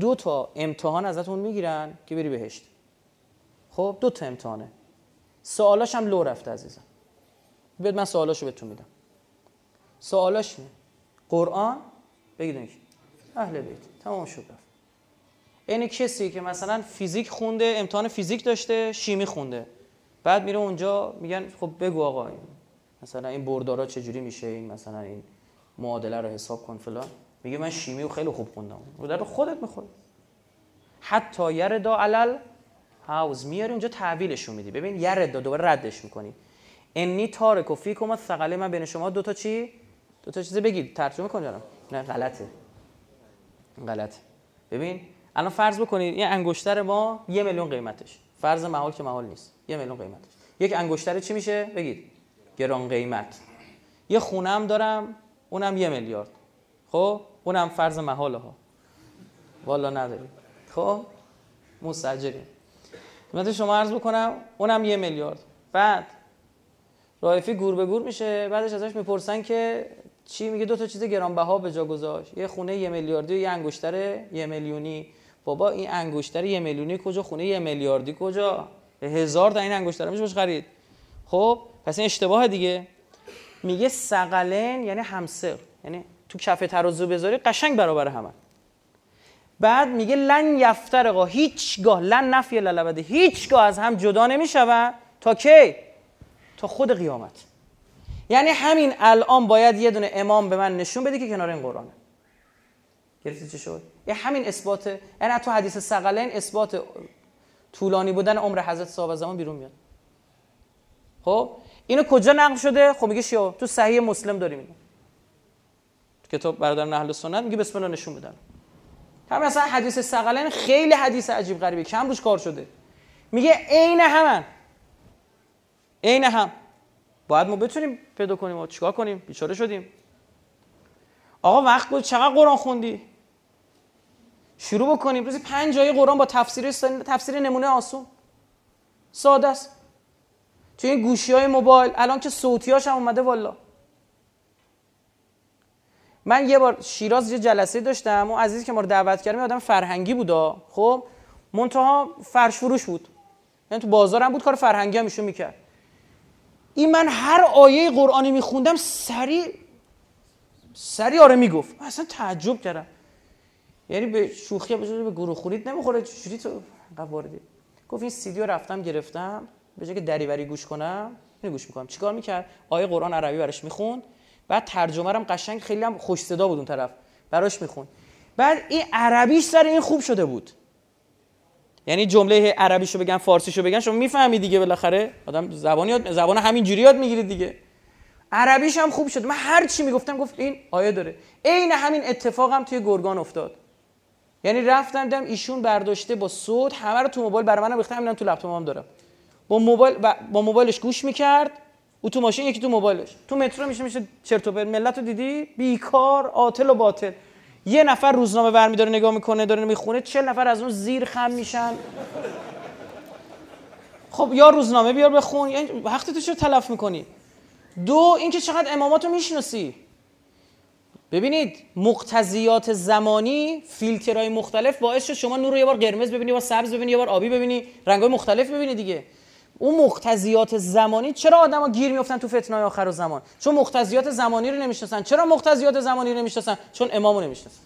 دو تا امتحان ازتون می‌گیرن که بری بهشت. خب دو تا امتحانه. سوالاش هم لو رفته عزیزم. بیاد من سوالاشو بهتون میدم. سوالاش نه قرآن؟ بگید اهل بیت. تمام شد رفت. این کسی که مثلا فیزیک خونده امتحان فیزیک داشته شیمی خونده. بعد میره اونجا میگن خب بگو آقا مثلا این بردارا چجوری میشه؟ این مثلا این معادله رو حساب کن فلان. میگه من شیمی رو خیلی خوب خوندم. و در خودت می‌خوای حتی یردا علل هاوز میاری اونجا رو میدی. ببین یردا دوباره ردش می‌کنی. انی تارک و فیکم ثقله من بین شما دو تا چی؟ دو تا چیز بگید. ترجمه کن جانم. نه غلطه. غلط ببین الان فرض بکنید این انگشتر ما یه میلیون قیمتش. فرض محال که محال نیست. یه میلیون قیمتش. یک انگشتر چی میشه؟ بگید. گران قیمت. یه خونه هم دارم. اونم یه میلیارد. خب؟ اونم فرض محاله ها. والا نداری خب؟ مستجریم. خدمت شما عرض بکنم اونم یه میلیارد. بعد رایفی گور به گور میشه بعدش ازش می‌پرسن که چی میگه؟ دو تا چیز گرانبها به جا گذاشت. یه خونه یه میلیاردی و یه انگشتر یه میلیونی. بابا این انگشتر یه میلیونی کجا؟ خونه یه میلیاردی کجا؟ هزار تا این انگشتر میشه خرید. خب؟ پس این اشتباه دیگه. میگه سقلن یعنی همسر. یعنی تو کف ترازو بذاری قشنگ برابر همه. بعد میگه لن یفترقا هیچگاه لن نفی للبده هیچگاه از هم جدا نمیشون تا کی؟ تا خود قیامت. یعنی همین الان باید یه دونه امام به من نشون بده که کنار این قرآنه گرفتی چی شد؟ یه همین اثبات یعنی تو حدیث سقلین اثبات طولانی بودن عمر حضرت صاحب زمان بیرون میاد. خب؟ اینو کجا نقل شده؟ خب میگه شیا تو صحیح مسلم داریم تو کتاب برادر اهل سنت میگه بسم الله نشون بدن همین مثلا حدیث سقلین خیلی حدیث عجیب غریبی کم روش کار شده. میگه عین همن. عین هم. باید ما بتونیم پیدا کنیم و چیکار کنیم؟ بیچاره شدیم. آقا وقت بود چقدر قرآن خوندی؟ شروع بکنیم. روزی پنج جای قرآن با تفسیر تفسیر نمونه آسون. ساده است. توی این گوشی های موبایل الان که صوتی هم اومده والا. من یه بار شیراز یه جلسه داشتم و عزیزی که ما رو دعوت کردم آدم فرهنگی بودا خب؟ منتها فرش فروش بود. یعنی تو بازارم بود کار فرهنگی هم ایشون می‌کرد. این من هر آیه قرآنی میخوندم سریع سریع آره می‌گفت. اصلا تعجب کردم. یعنی به شوخی به گروه خورید نمی‌خوره چجوری تو واردی گفت این سیدیو رفتم گرفتم. به جای که دریوری گوش کنم اینو گوش می‌کنم. چیکار می‌کرد؟ آیه قرآن عربی براش می‌خوند. بعد ترجمه هم قشنگ خیلی هم خوش صدا بود اون طرف. براش می‌خوند. بعد این عربیش سر این خوب شده بود. یعنی جمله عربیشو بگن فارسیشو بگن شما می‌فهمی دیگه بالاخره. آدم زبان یاد زبان همین جوری یاد می‌گیرید دیگه. عربیش هم خوب شد. من هر چی می‌گفتم گفت این آیه داره. عین همین اتفاقم هم توی گرگان افتاد. یعنی رفتم دیدم ایشون برداشته با صوت همه رو تو موبایل برای منم همینم تو لپتاپم دارم. با موبایل با موبایلش گوش می‌کرد. او تو ماشین یکی تو موبایلش. تو مترو میشه میشه چرت و ملت رو دیدی؟ بیکار عاطل و باطل. یه نفر روزنامه برمی داره نگاه می‌کنه داره می‌خونه چه نفر از اون زیر خم میشن. خب یا روزنامه بیار بخون. یعنی وقتی تو چرا تلف می‌کنی؟ دو اینکه چقدر اماماتو می‌شناسی. ببینید مقتضیات زمانی فیلترهای مختلف باعث شد شما نور رو یه بار قرمز ببینی یه بار سبز ببینی یه بار آبی ببینی. رنگای مختلف ببینی دیگه. اون مقتضیات زمانی چرا آدما گیر میافتن تو فتنه آخر و زمان؟ چون مقتضیات زمانی رو نمی‌شناسن. چرا مقتضیات زمانی رو نمی‌شناسن؟ چون امامو نمی‌شناسن.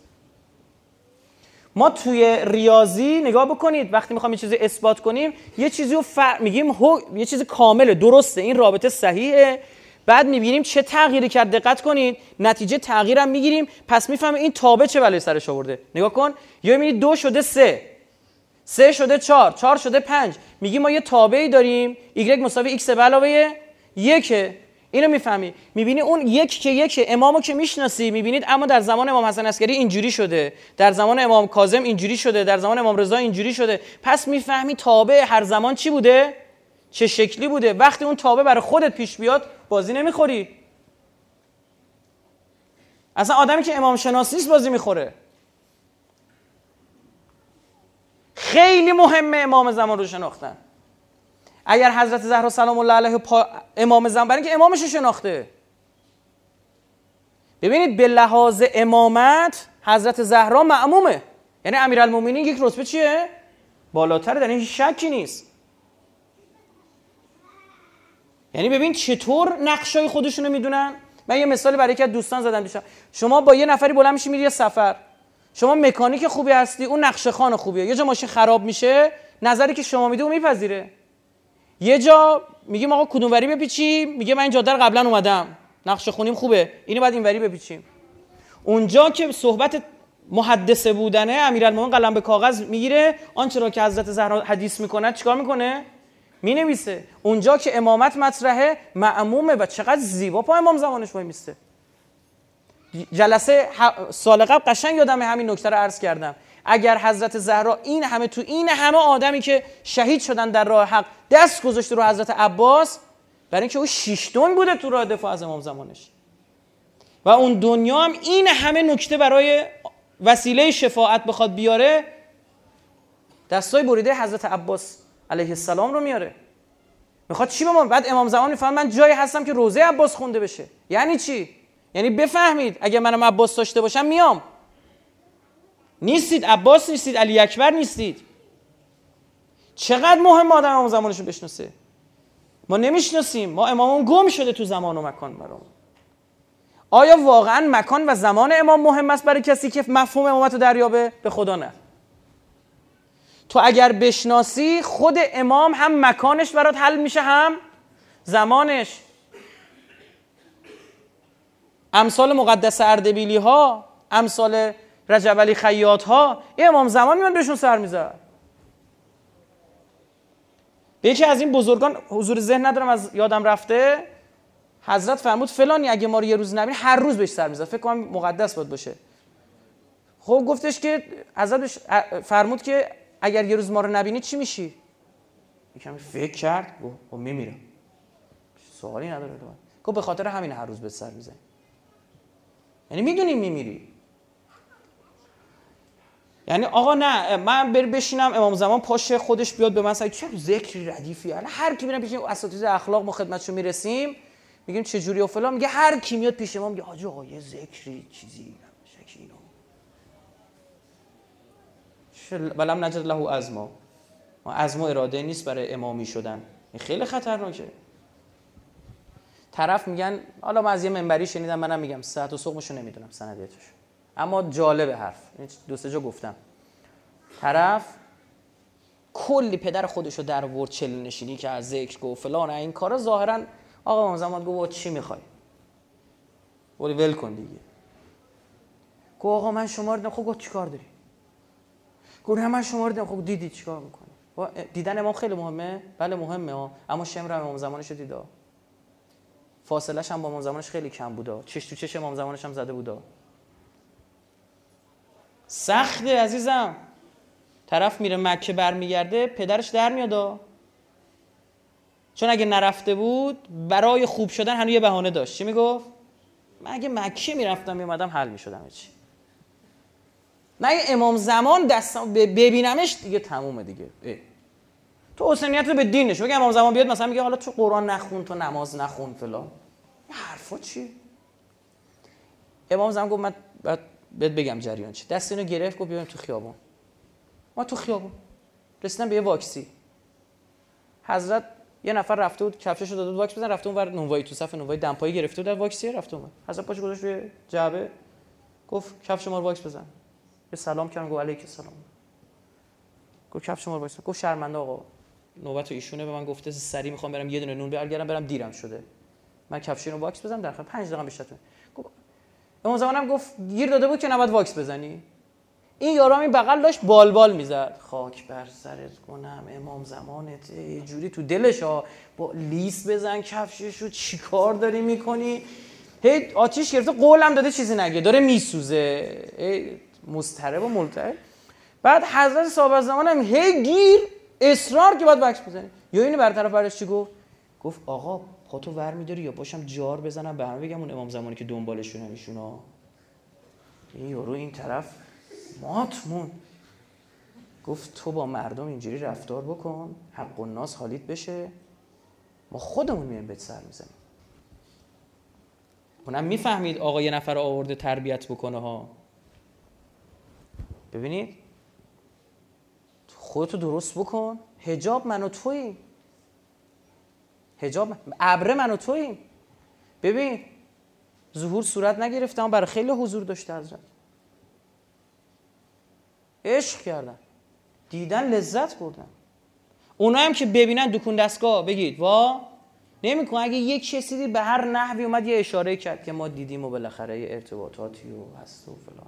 ما توی ریاضی نگاه بکنید وقتی می‌خوام یه چیزی اثبات کنیم یه چیزی رو ف... میگیم هو... یه چیز کامله درسته این رابطه صحیحه. بعد می‌بینیم چه تغییری کرد. دقت کنید نتیجه تغییرم می‌گیریم. پس می‌فهمیم این تابع چه بلایی سرش آورده. نگاه کن. یا می‌بینید دو شده سه. سه شده چهار چهار شده پنج. میگی ما یه تابعی داریم. ایگرگ مساوی ایکس به علاوه یکه. اینو می‌فهمی. می‌بینی اون یک که یک امامو که می‌شناسی. می‌بینید اما در زمان امام حسن عسکری اینجوری شده. در زمان امام کاظم اینجوری شده. در زمان امام رضا اینجوری شده. پس می‌فهمی تابع هر زمان چی بوده؟ چه شکلی بوده؟ وقتی اون تابع برای خودت پیش بیاد بازی نمی‌خوری. اصلا آدمی که امام شناسی بازی می‌خوره. خیلی مهمه امام زمان رو شناختن. اگر حضرت زهرا سلام الله علیه پا امام زمان برای اینکه امامش رو شناخته. ببینید به لحاظ امامت حضرت زهرا معمومه. یعنی امیرالمومنین یک رتبه چیه؟ بالاتر در این شکی نیست. یعنی ببین چطور نقشای خودشونو می‌دونن؟ من یه مثالی برای که دوستان زدم دیشب شما با یه نفری بلند میشی میری سفر. شما مکانیک خوبی هستی اون نقشه خان خوبیه. یه جا ماشین خراب میشه نظری که شما میده اون میپذیره. یه جا میگیم آقا کدوم وری بپیچیم؟ میگه من این جاده قبلا اومدم. نقشه خونیم خوبه. اینو بعد این وری بپیچیم. اونجا که صحبت محدثه بودنه امیرالمومنین قلم به کاغذ می‌گیره آنچه را که حضرت زهرا حدیث می‌کنه چیکار می‌کنه؟ می‌نویسه. اونجا که امامت مطرحه معمومه و چقدر زیبا. پا امام زمانش وای میسته جلسه سال قبل قشنگ یادم همین نکته رو عرض کردم. اگر حضرت زهرا این همه تو این همه آدمی که شهید شدن در راه حق دست گذاشته رو حضرت عباس برای اینکه او شیشتون بوده تو راه دفاع از امام زمانش. و اون دنیا هم این همه نکته برای وسیله شفاعت بخواد بیاره دستای بریده حضرت عباس علیه السلام رو میاره. می‌خواد چی به بعد امام زمان میفهم من جایی هستم که روزه عباس خونده بشه. یعنی چی؟ یعنی بفهمید اگه منم عباس داشته باشم میام. نیستید عباس نیستید علی اکبر نیستید. چقدر مهم آدم امام زمانش رو بشناسه؟ ما نمی‌شناسیم. ما امامون گم شده تو زمان و مکان برامون. آیا واقعا مکان و زمان امام مهم است برای کسی که مفهوم امامت رو دریابه؟ به خدا نه. تو اگر بشناسی خود امام هم مکانش برات حل میشه هم زمانش. امثال مقدس اردبیلی ها امثال رجب علی خیاط ها امام زمان میان بهشون سر می‌زد به یکی از این بزرگان حضور ذهن ندارم از یادم رفته حضرت فرمود فلانی اگه ما رو یه روز نبینه هر روز بهش سر می‌زد فکر کنم مقدس باید باشه. خب گفتش که حضرت فرمود که اگر یه روز ما رو نبینی چی میشی؟ کمی فکر کرد و خب میمیرم. سوالی نداره. گفت به خاطر همین هر روز به سر می‌زنی. یعنی می‌دونی میمیری. یعنی آقا نه من بر بشینم امام زمان پاشه خودش بیاد به من چه ذکری ردیفی. الان هر کی میرم پیش اساتید اخلاق ما خدمتشو می‌رسیم میگیم چه جوری و فلان میگه هر کی میاد پیش ما میگه حاج آقا یه ذکری چیزی. شکی بلم نجد له ازما ما ازما اراده نیست برای امامی شدن. خیلی خطرناکه. طرف میگن حالا من از یه منبری شنیدم منم میگم صحت و سقمشو نمی‌دونم سندیتش. اما جالب حرف. دو سه جا گفتم. طرف کلی پدر خودشو در ورد چل نشینی که از ذکر گفت فلان این کارا ظاهرا آقا اون زمان گفت چی می‌خوای؟ ولی ول کن دیگه. گفت آقا من شما رو خب گفت چیکار داری؟ گفت من شما رو خب دیدی چیکار می‌کنی؟ دیدن امام خیلی مهمه؟ بله مهمه اما شمر امام زمانش رو دیدا فاصلش هم با امام زمانش خیلی کم بودا. چش تو چش امام زمانش هم زده بودا. سخته عزیزم. طرف میره مکه برمیگرده پدرش در میاد چون اگه نرفته بود برای خوب شدن هنوز یه بهانه داشت. چی می‌گفت؟ من اگه مکه می‌رفتم میومدم حل می‌شدم. چی نه امام زمان دستم ببینمش دیگه تمومه دیگه. تو حسینیت رو به دینش بگه امام زمان بیاد مثلا میگه حالا تو قرآن نخون تو نماز نخون فلان. حرفا چی؟ امام زمان گفت من بعد بهت بگم جریان چی. دست اینو گرفت گفت بیایم تو خیابون. ما تو خیابون. رسیدم به یه واکسی. حضرت یه نفر رفته بود کفشش رو داده بود واکس بزن رفته اون ور نونوایی تو صف نونوایی دمپایی گرفته بود در واکسی رفته اون حضرت پاش گذاشت روی جعبه گفت کفش ما رو واکس بزن. به سلام کردم گفت علیک سلام. گفت کفش ما رو واکس گفت شرمنده آقا. نوبت ایشونه به من گفته سری می‌خوام برم یه دونه نون برگردم برم دیرم شده. من کفش رو واکس بزنم در 5 دقیقه بیشتر گفت اون زمانم گفت گیر داده بود که نباید واکس بزنی. این یارو این بغل داشت بال بال می‌زد. خاک بر سرت کنم امام زمانت. یه جوری تو دلش ها با لیس بزن کفشش رو چیکار داری می‌کنی؟ هی آتیش گرفته قولم داده چیزی نگه. داره میسوزه. مسترب و ملتهب. بعد حضرت صاحب زمان هم هی گیر اصرار که باید واکس بزنی. یا اینو برطرف برش چی گفت؟ گفت آقا پاتو ور میداری یا باشم جار بزنم؟ به همه بگم اون امام زمانی که دنبالشونن ایشونا این یارو این طرف ماتمون گفت تو با مردم اینجوری رفتار بکن حق و ناس حالیت بشه. ما خودمون میایم بهت سر می‌زنیم. اونم می‌فهمید آقا یه نفر آورده تربیت بکنه ها. ببینید خودتو درست بکن. هجاب من و تویی هجاب ابره من و توییم ببین ظهور صورت نگرفته اما برای خیلی حضور داشته حضرت. عشق کردن. دیدن لذت بردن. اونا هم که ببینن دکون دستگاه بگید وا؟ نمیکن اگه یک کسی به هر نحوی اومد یه اشاره کرد که ما دیدیم و بالاخره یه ارتباطاتی و هست و فلان.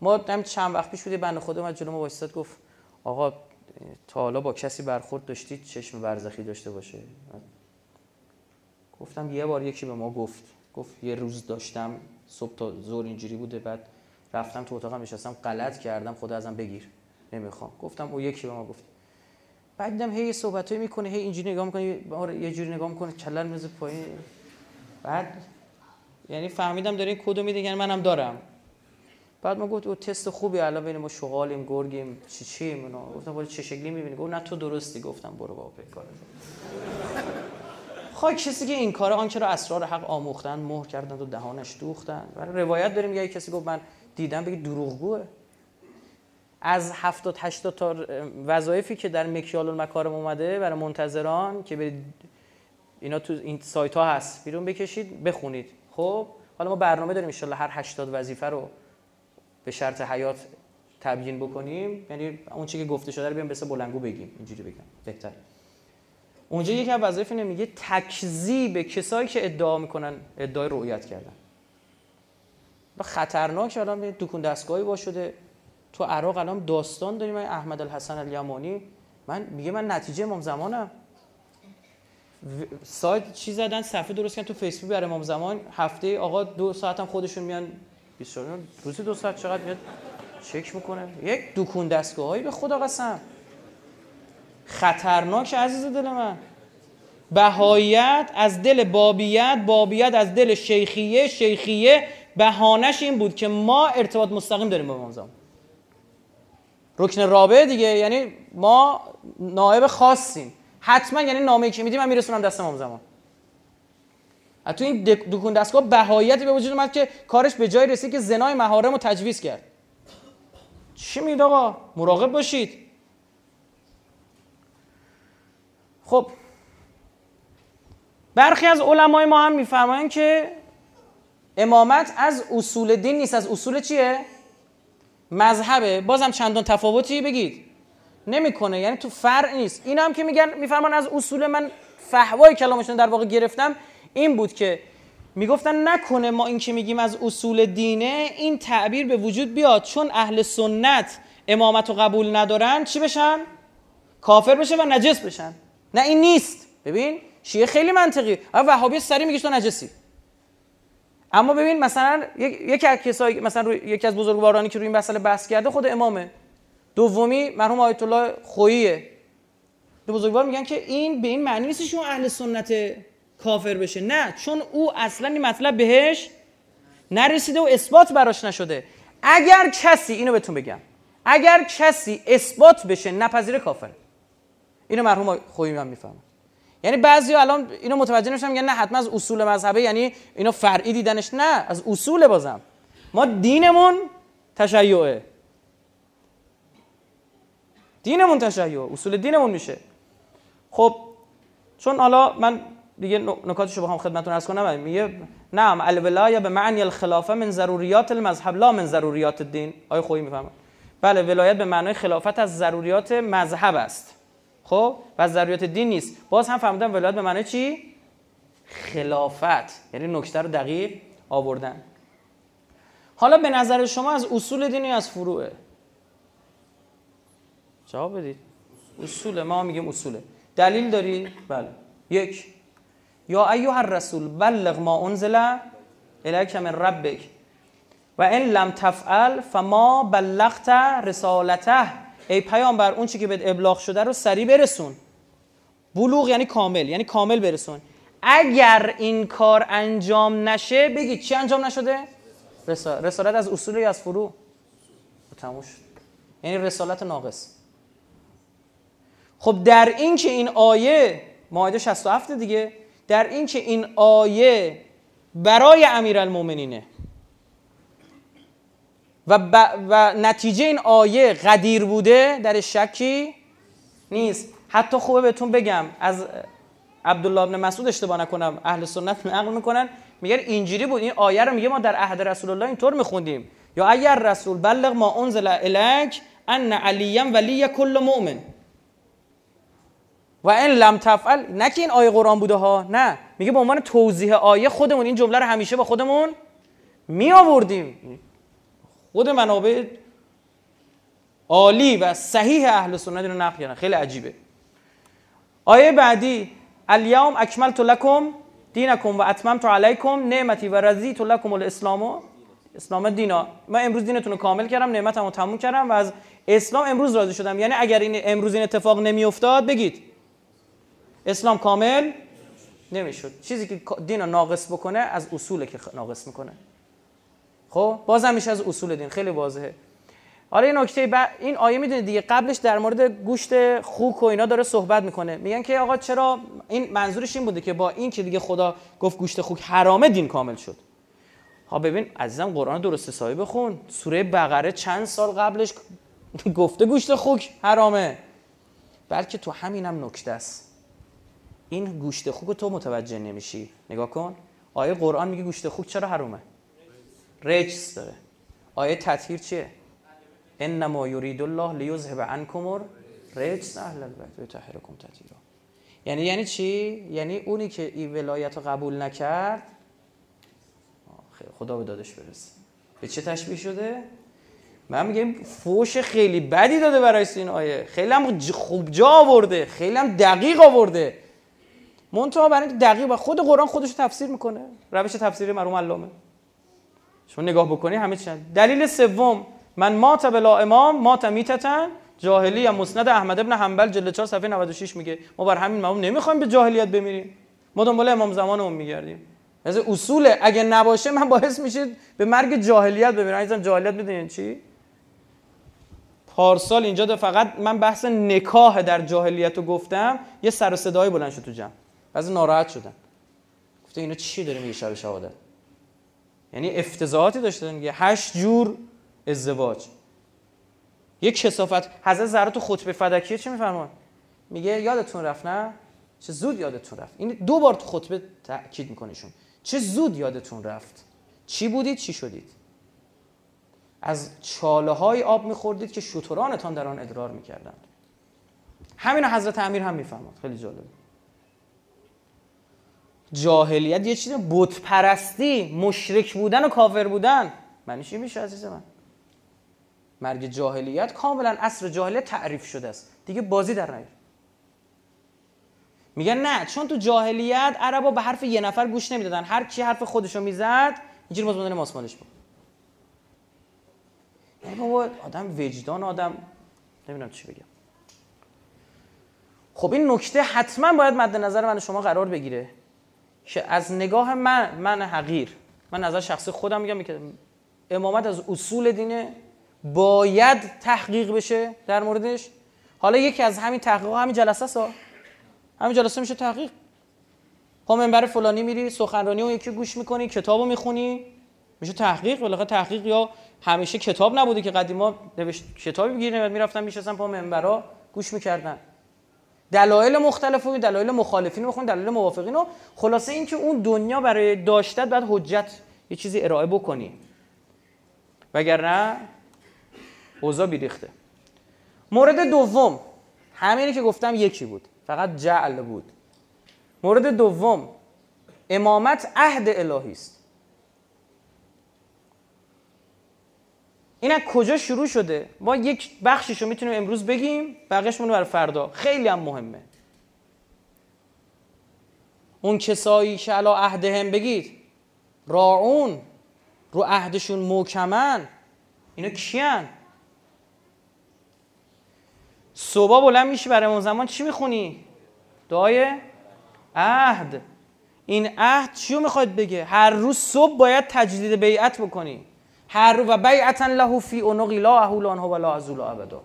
ما هم چند وقت پیش بودی بنده خودم از جلو ما گفت آقا تا حالا با کسی برخورد داشتید چشم برزخی داشته باشه؟ گفتم یه بار یکی به ما گفت. گفت یه روز داشتم صبح تا زور اینجوری بوده بعد رفتم تو اتاقم نشستم غلط کردم خدا ازم بگیر. نمی‌خوام. گفتم او یکی به ما گفت. بعد دیدم هی صحبتایی می‌کنه هی اینجوری نگاه می‌کنه یه جوری نگاه می‌کنه کلن میز پایین. بعد یعنی فهمیدم داره این کدو میده یعنی منم دارم. بعد ما گفت او تست خوبی الان بین ما شغالیم گرگیم چی چی اونا گفتم ولی چه شکلی می‌بینی؟ گفت نه تو درستی. گفتم برو بابا کار خواهی کسی که این کاره آن چرا اسرار حق آموختن مهر کردن تو دهانش دوختن. و روایت داریم یه کسی گفت من دیدم بگی دروغگوه. از 70 80 تا وظایفی که در مکیال المکارم اومده برای منتظران که به اینا تو این سایت ها هست بیرون بکشید بخونید. خب حالا ما برنامه داریم ان هر 80 وظیفه رو به شرط حیات تبیین بکنیم یعنی اون چیزی که گفته شده رو بیام مثل بلنگو بگیم اینجوری بگم بهتر. اونجا یکی از وظایف اینه میگه تکذیب کسایی که ادعا می‌کنن ادعای رؤیت کردن. خطرناک الان دکون دستگاهی با شده. تو عراق الان داستان داریم احمد الحسن الیمانی. من میگه من نتیجه امام زمانم. سایت چی زدن؟ صفحه درست کردن تو فیسبوک برای امام زمان. هفته آقا دو ساعت هم خودشون میان 24 روزی دو ساعت چقدر میاد؟ چک می‌کنه. یک دکون دستگاهی به خدا قسم. خطرناک عزیز دل من. بهایت از دل بابیت بابیت از دل شیخیه شیخیه بهانش این بود که ما ارتباط مستقیم داریم با امام زمان رکن رابعه دیگه یعنی ما نائب خاصیم. حتما یعنی نامه که میدیم من میرسونم دست امام زمان تو این دکون دستگاه بهایتی به وجود اومد که کارش به جای رسید که زنای محارم رو تجویز کرد. چی میده آقا؟ مراقب باشید. خب. برخی از علمای ما هم میفرمایند که امامت از اصول دین نیست. از اصول چیه؟ مذهبه بازم چندان تفاوتی بگید. نمی‌کنه. یعنی تو فرع نیست. اینا هم که میگن میفرمان از اصول من فهوای کلامشون در واقع گرفتم. این بود که می‌گفتن نکنه ما این که میگیم از اصول دینه این تعبیر به وجود بیاد. چون اهل سنت امامت رو قبول ندارن چی بشن؟ کافر بشه و نجس بشن. نه این نیست. ببین شیعه خیلی منطقی. وهابی سری میگه تو نجسی. اما ببین مثلا یکی از کسایی مثلا یکی از بزرگوارانی که روی این مسئله بحث کرده خود امامه. دومی مرحوم آیت الله خوییه. دو بزرگوار میگن که این به این معنی نیست شما اهل سنت کافر بشه. نه چون او اصلا این مطلب بهش نرسیده و اثبات براش نشده. اگر کسی اینو بهتون بگم اگر کسی اثبات بشه نپذیره کافر. اینو مرحوم خویی هم می‌فهمه. یعنی بعضی الان اینو متوجه نمیشن میگن نه حتما از اصول مذهبه یعنی اینو فرعی دیدنش. نه از اصول بازم. ما دینمون تشیعه. دینمون تشیع اصول دینمون میشه. خب چون حالا من دیگه نکاتشو بخوام خدمتتون عرض کنم میگه نعم الولایه به معنی الخلافه من ضروریات المذهب لا من ضروریات الدین. آیا خویی می‌فهمم بله ولایت به معنای خلافت از ضروریات مذهب است. خب؟ و از ضروریات دین نیست. باز هم فهمیدم ولایت به معنای چی؟ خلافت. یعنی نکته رو دقیق آوردن. حالا به نظر شما از اصول دینی از فروعه؟ جواب بدید. اصول ما میگیم اصوله. دلیل داری بله. یک. یا ایها الرسول بلغ ما انزل الیک من ربک. و ان لم تفعل فما بلغت رسالته. ای پیامبر اون چی که به ابلاغ شده رو سریع برسون. بلوغ یعنی کامل یعنی کامل برسون. اگر این کار انجام نشه بگید چی انجام نشده؟ رسالت از اصول یا از فرو؟ تموش یعنی رسالت ناقص. خب در این که این آیه مایده 67 دیگه در این که این آیه برای امیرالمومنینه و, و نتیجه این آیه قدیر بوده در شکی نیست. حتی خوبه بهتون بگم از عبدالله ابن مسعود اشتباه نکنم اهل سنت نقل می‌کنن میگن اینجوری بود این آیه رو میگه ما در عهد رسول الله اینطور میخوندیم. یا اگر رسول بلغ ما انزل الک ان علیم ولی کل مؤمن. و ان لم تفعل نه که این آیه قرآن بوده ها نه. میگه به عنوان توضیح آیه خودمون این جمله رو همیشه با خودمون می آوردیم خود منابع عالی و صحیح اهل سنت رو نقل کردن. خیلی عجیبه. آیه بعدی الیوم اکملت لکم دینکم و اتممت علیکم نعمتی و رضیت لکم الاسلام. اسلام دینا. من امروز دینتون رو کامل کردم نعمتمو تموم کردم و از اسلام امروز راضی شدم. یعنی اگر این امروز این اتفاق نمیافتاد بگید. اسلام کامل نمی‌شد. چیزی که دین رو ناقص بکنه از اصوله که ناقص می‌کنه. خب؟ بازم میشه از اصول دین. خیلی واضحه. حالا این نکته ب... این آیه می‌دونید دیگه قبلش در مورد گوشت خوک و اینا داره صحبت می‌کنه. میگن که آقا چرا این منظورش این بوده که با این که دیگه خدا گفت گوشت خوک حرامه دین کامل شد. ها ببین عزیزم قرآن درست حسابی بخون. سوره بقره چند سال قبلش گفته گوشت خوک حرامه. بلکه تو همینم نکته است. این گوشت خوک تو متوجه نمیشی. نگاه کن. آیه قرآن میگه گوشت خوک چرا حرامه رجس داره. آیه تطهیر چیه؟ انما یرید الله لیذهب عنکم رجس اهل البیت و یطهرکم تطهیرا. یعنی یعنی چی؟ یعنی اونی که این ولایت رو قبول نکرد خدا به دادش برسه. به چه تشبیه شده؟ من میگم فوش خیلی بدی داده برای این آیه. خیلی هم خوب جا آورده. خیلی هم دقیق آورده. منتها برای اینکه دقیق و خود قرآن خودش تفسیر می‌کنه. روش تفسیری مرحوم علامه. شما نگاه بکنی همه چی دلیل سوم من مات بلا امام مات میتتن جاهلی مسند احمد ابن حنبل جلد 4 صفحه 96 میگه ما بر همین مفهوم نمی‌خوایم به جاهلیت بمیریم. ما دنبال امام زمانمون میگردیم. از اصوله اگه نباشه من باعث میشه به مرگ جاهلیت بمیرم. عزیزم جاهلیت می‌دونین چی؟ پارسال اینجا فقط من بحث نکاح در جاهلیت رو گفتم یه سر و صدای بلند شد تو جمع. بعضی ناراحت شدن. گفته اینا چی داره میگه شب شهادت یعنی افتضاحاتی داشته میگه هشت جور ازدواج. یه کسافت. حضرت زهرا تو خطبه فدکیه چی میفرمان میگه یادتون رفت نه؟ چه زود یادتون رفت. این دو بار تو خطبه تاکید میکنهشون چه زود یادتون رفت؟ چی بودید؟ چی شدید؟ از چاله های آب میخوردید که شترانتان در آن ادرار می‌کردند. همین حضرت امیر هم می‌فهمد خیلی جالب جاهلیت یه چیز بت پرستی مشرک بودن و کافر بودن. معنی چی میشه عزیز من؟ مرگ جاهلیت کاملا اصر جاهلیت تعریف شده است. دیگه بازی در نیار. میگن نه چون تو جاهلیت عربا به حرف یه نفر گوش نمی‌دادن. هر کی حرف خودشو می‌زد اینجوری باز ماسمالش بود. یعنی بابا آدم وجدان آدم. نمی‌دونم چی بگم. خب این نکته حتما باید مد نظر من شما قرار بگیره. که از نگاه من من حقیر. من نظر شخصی خودم میگم که امامت از اصول دینه باید تحقیق بشه در موردش. حالا یکی از همین تحقیق همین جلسه سا همین جلسه میشه تحقیق. پا منبر فلانی میری سخنرانی اون یکی گوش می‌کنی کتابو می‌خونی میشه تحقیق. ولی تحقیق یا همیشه کتاب نبوده که قدیما نوشت کتابی می‌گیرن می‌رفتن میشستن پا منبرا گوش می‌کردن. دلایل مختلف و دلایل مخالفین رو بخون دلایل موافقین رو. خلاصه اینکه اون دنیا برای داشتت بعد حجت یه چیزی ارائه بکنی. وگرنه اوضاع بیریخته. مورد دوم همینی که گفتم یکی بود فقط جعل بود. مورد دوم امامت عهد الهی است. این از کجا شروع شده؟ ما یک بخشش رو می‌تونیم امروز بگیم بقیهش برای فردا. خیلی هم مهمه. اون کسایی که علا عهدهم بگید راعون. رو عهدشون موکمن اینا کیان؟ صبح بلند میشی برای اون زمان چی می‌خونی؟ دعای عهد. این عهد چیو می‌خواد بگه؟ هر روز صبح باید تجدید بیعت بکنی. هر و بیعتا له فی اونقی لا اهول آنها ولا ازول ابدا.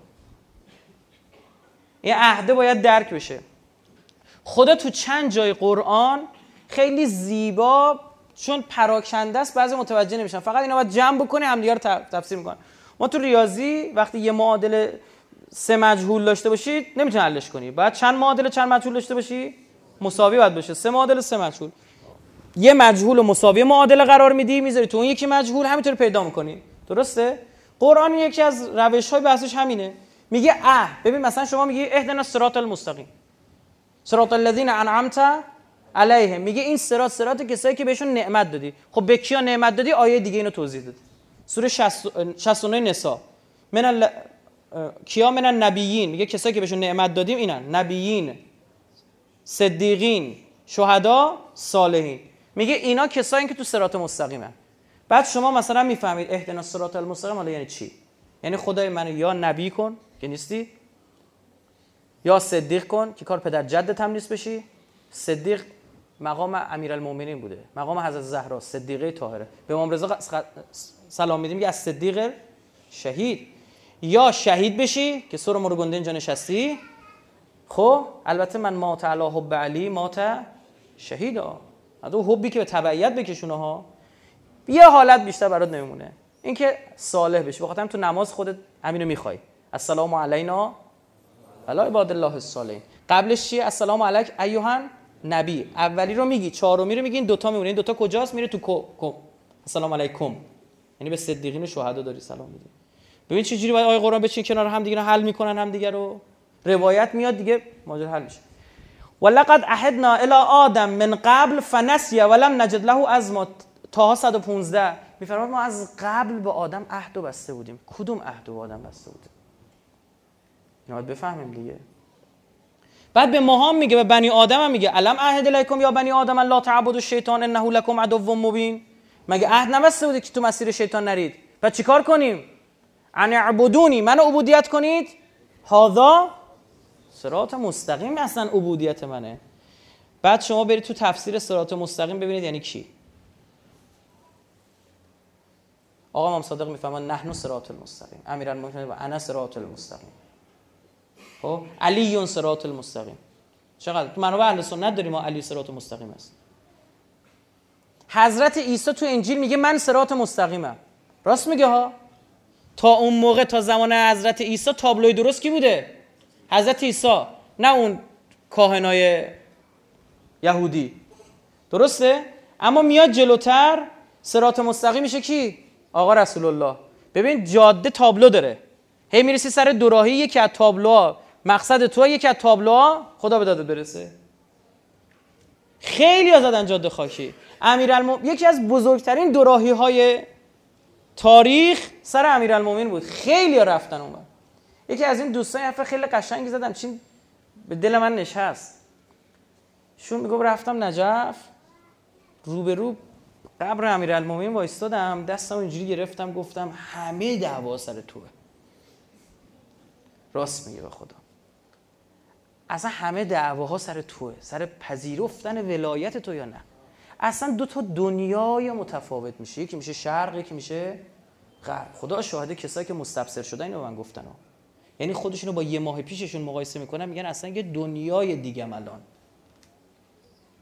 این عهده باید درک بشه. خدا تو چند جای قرآن خیلی زیبا چون پراکنده است بعضی متوجه نمیشن. فقط اینا باید جمع بکنی همدیگه رو تفسیر می‌کنن. ما تو ریاضی وقتی یه معادله سه مجهول داشته باشید نمی‌تونی حلش کنی. بعد چند معادله چند مجهول داشته باشی؟ مساوی باید باشه. سه معادله سه مجهول. یه مجهول و مساوی معادله قرار میدی می‌ذاری تو اون یکی مجهول همینطور پیدا می‌کنی. درسته؟ قرآن یکی از روش های بحثش همینه. میگه اه ببین مثلا شما میگی اهدنا الصراط المستقیم. صراط الذین انعمت علیهم. میگه این صراط صراط کسایی که بهشون نعمت دادی. خب به کیا نعمت دادی؟ آیه دیگه اینو توضیح داد. سوره 69 نساء. من کیا من النبیین؟ میگه کسایی که بهشون نعمت دادیم اینن. نبیین صدیقین شهدا صالحین. میگه اینا کسایی که تو صراط مستقیمن بعد شما مثلا می‌فهمید اهدنا الصراط المستقیم حالا یعنی چی؟ یعنی خدای منو یا نبی کن که نیستی یا صدیق کن که کار پدر جدت هم نیست بشی. صدیق مقام امیرالمومنین بوده. مقام حضرت زهرا صدیقه طاهره. به امام رضا سلام میدیم که از صدیق شهید. یا شهید بشی که سر مرو گنده اینجا نشستی. خب البته من مات علی حب علی مات شهیدا. از اون حبی که به تبعیت بکشونه ها یه حالت بیشتر برات نمیمونه. اینکه صالح بشی بخاطر تو نماز خودت همینو می‌خوای. السلام علینا علی عباد الله الصالحین. قبلش چیه؟ السلام علیک ایوهن نبی اولی رو میگی چهارمی رو میگی این دوتا میمونه. این دوتا کجاست؟ میره تو کو السلام علیکم. یعنی به صدیقین و شهدا داری سلام میدی. ببین چه جوری باید آیه قرآن بچین کنار هم دیگه حل می‌کنن هم دیگه رو. روایت میاد دیگه ماجرا حل میشه. ولقد عهدنا الى آدم من قبل فنسي ولم نجد له عزما تا 115 میفرماد ما از قبل به آدم عهد و بسته بودیم. کدوم عهد به آدم بسته بودیم؟ اینو بفهمیم دیگه. بعد به ما میگه به بنی آدم میگه علم عهد الیکم یا بنی آدم لا تعبدوا الشیطان انه لکم عدو مبین. مگه عهد نبسته بوده که تو مسیر شیطان نرید؟ بعد چیکار کنیم؟ ان اعبدونی منو عبودیت کنید؟ هذا صراط مستقیم اصلا عبودیت منه. بعد شما برید تو تفسیر صراط مستقیم ببینید یعنی کی آقا امام صادق می‌فهمن نحن صراط المستقیم. امیرالمومنین و انا صراط المستقیم. خب؟ علی صراط المستقیم. چقدر؟ تو منابع اهل سنت داریم ما علی صراط مستقیم است حضرت عیسی تو انجیل میگه من صراط مستقیمم. راست میگه ها؟ تا اون موقع تا زمان حضرت عیسی تابلوی درست کی بوده؟ حضرت عیسی نه اون کاهنای یهودی. درسته؟ اما میاد جلوتر صراط مستقیم میشه کی؟ آقا رسول الله ببین جاده تابلو داره. هی می‌رسی سر دوراهی یکی از تابلوها. مقصد تو یکی از تابلوها. خدا به داده برسه. خیلی ها زدن جاده خاکی. امیرالمومنین یکی از بزرگترین دوراهی های تاریخ سر امیرالمومنین بود. خیلی رفتن اون یکی از این دوستان حرف خیلی قشنگی زدم چین به دل من نشست. شون میگم رفتم نجف. رو به رو قبر امیرالمومنین وایستادم. دستم اینجوری گرفتم گفتم همه دعوا سر توه. راست میگه به خدا. اصلا همه دعواها سر توه. سر پذیرفتن ولایت تو یا نه؟ اصلا دو تا دنیای متفاوت میشه. یکی میشه شرق یکی میشه غرب. خدا شاهده کسایی که مستبصر شدن اینو من گفتن یعنی خودشونو با یه ماه پیششون مقایسه می‌کنن میگن اصلا یه دنیای دیگه الان.